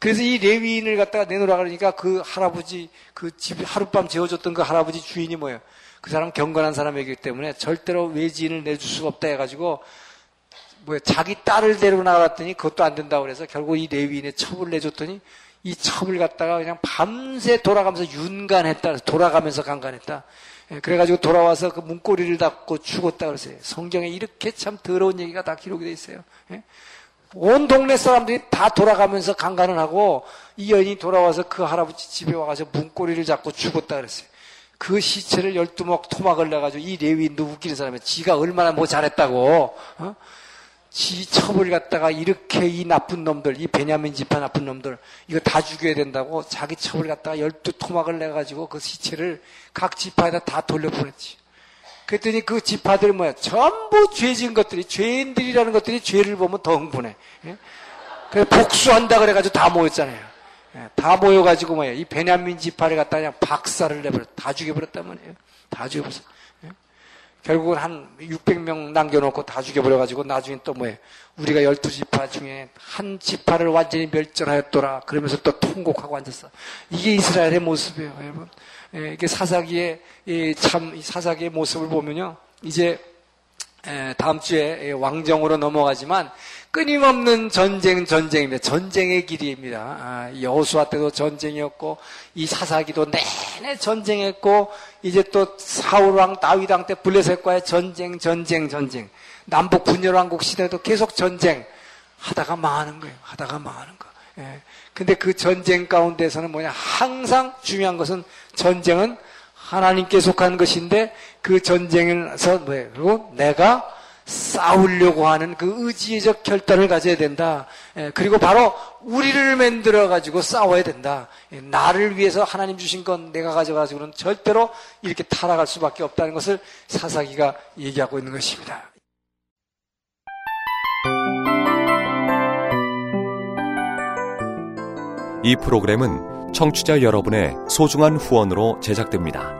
그래서 이 레위인을 갖다가 내놓으라 그러니까 그 할아버지 그 집 하룻밤 재워줬던 그 할아버지 주인이 뭐예요 그 사람 경건한 사람이기 때문에 절대로 외지인을 내줄 수가 없다 해가지고 뭐야 자기 딸을 데리고 나갔더니 그것도 안 된다고 그래서 결국 이 레위인의 첩을 내줬더니 이 첩을 갖다가 그냥 밤새 돌아가면서 윤간했다 돌아가면서 강간했다 예, 그래가지고 돌아와서 그 문고리를 닫고 죽었다 그러세요. 성경에 이렇게 참 더러운 얘기가 다 기록이 돼 있어요. 예? 온 동네 사람들이 다 돌아가면서 강간을 하고 이 여인이 돌아와서 그 할아버지 집에 와가지고 문고리를 잡고 죽었다 그랬어요. 그 시체를 열두 목 토막을 내가지고 이 레위인도 웃기는 사람이 지가 얼마나 뭐 잘했다고 어? 지 첩을 갖다가 이렇게 이 나쁜 놈들, 이 베냐민 지파 나쁜 놈들, 이거 다 죽여야 된다고 자기 첩을 갖다가 열두 토막을 내가지고 그 시체를 각 지파에다 다 돌려보냈지. 그랬더니 그 지파들 뭐야? 전부 죄진 것들이, 죄인들이라는 것들이 죄를 보면 더 흥분해. 예? 그래 복수한다 그래가지고 다 모였잖아요. 예, 다 모여가지고 뭐야? 이 베냐민 지파를 갖다 그냥 박살을 내버려, 다 죽여버렸단 말이에요. 다 죽여버렸어. 결국은 한 600명 남겨놓고 다 죽여버려가지고 나중에 또 뭐예요? 우리가 12지파 중에 한 지파를 완전히 멸절하였더라. 그러면서 또 통곡하고 앉았어. 이게 이스라엘의 모습이에요, 여러분. 예, 이게 사사기의, 참, 사사기의 모습을 보면요. 이제, 다음 주에 왕정으로 넘어가지만 끊임없는 전쟁, 전쟁입니다. 전쟁의 길입니다. 아, 여호수아 때도 전쟁이었고, 이 사사기도 내내 전쟁했고, 이제 또 사울 왕, 다윗 왕 때 블레셋과의 전쟁, 전쟁, 전쟁. 남북 분열왕국 시대도 계속 전쟁 하다가 망하는 거예요. 하다가 망하는 거. 예. 근데 그 전쟁 가운데서는 뭐냐? 항상 중요한 것은 전쟁은 하나님께 속한 것인데 그 전쟁에서 뭐예요? 그리고 내가 싸우려고 하는 그 의지적 결단을 가져야 된다. 예, 그리고 바로 우리를 만들어 가지고 싸워야 된다. 예, 나를 위해서 하나님 주신 건 내가 가져가지고는 절대로 이렇게 타락할 수밖에 없다는 것을 사사기가 얘기하고 있는 것입니다. 이 프로그램은 청취자 여러분의 소중한 후원으로 제작됩니다.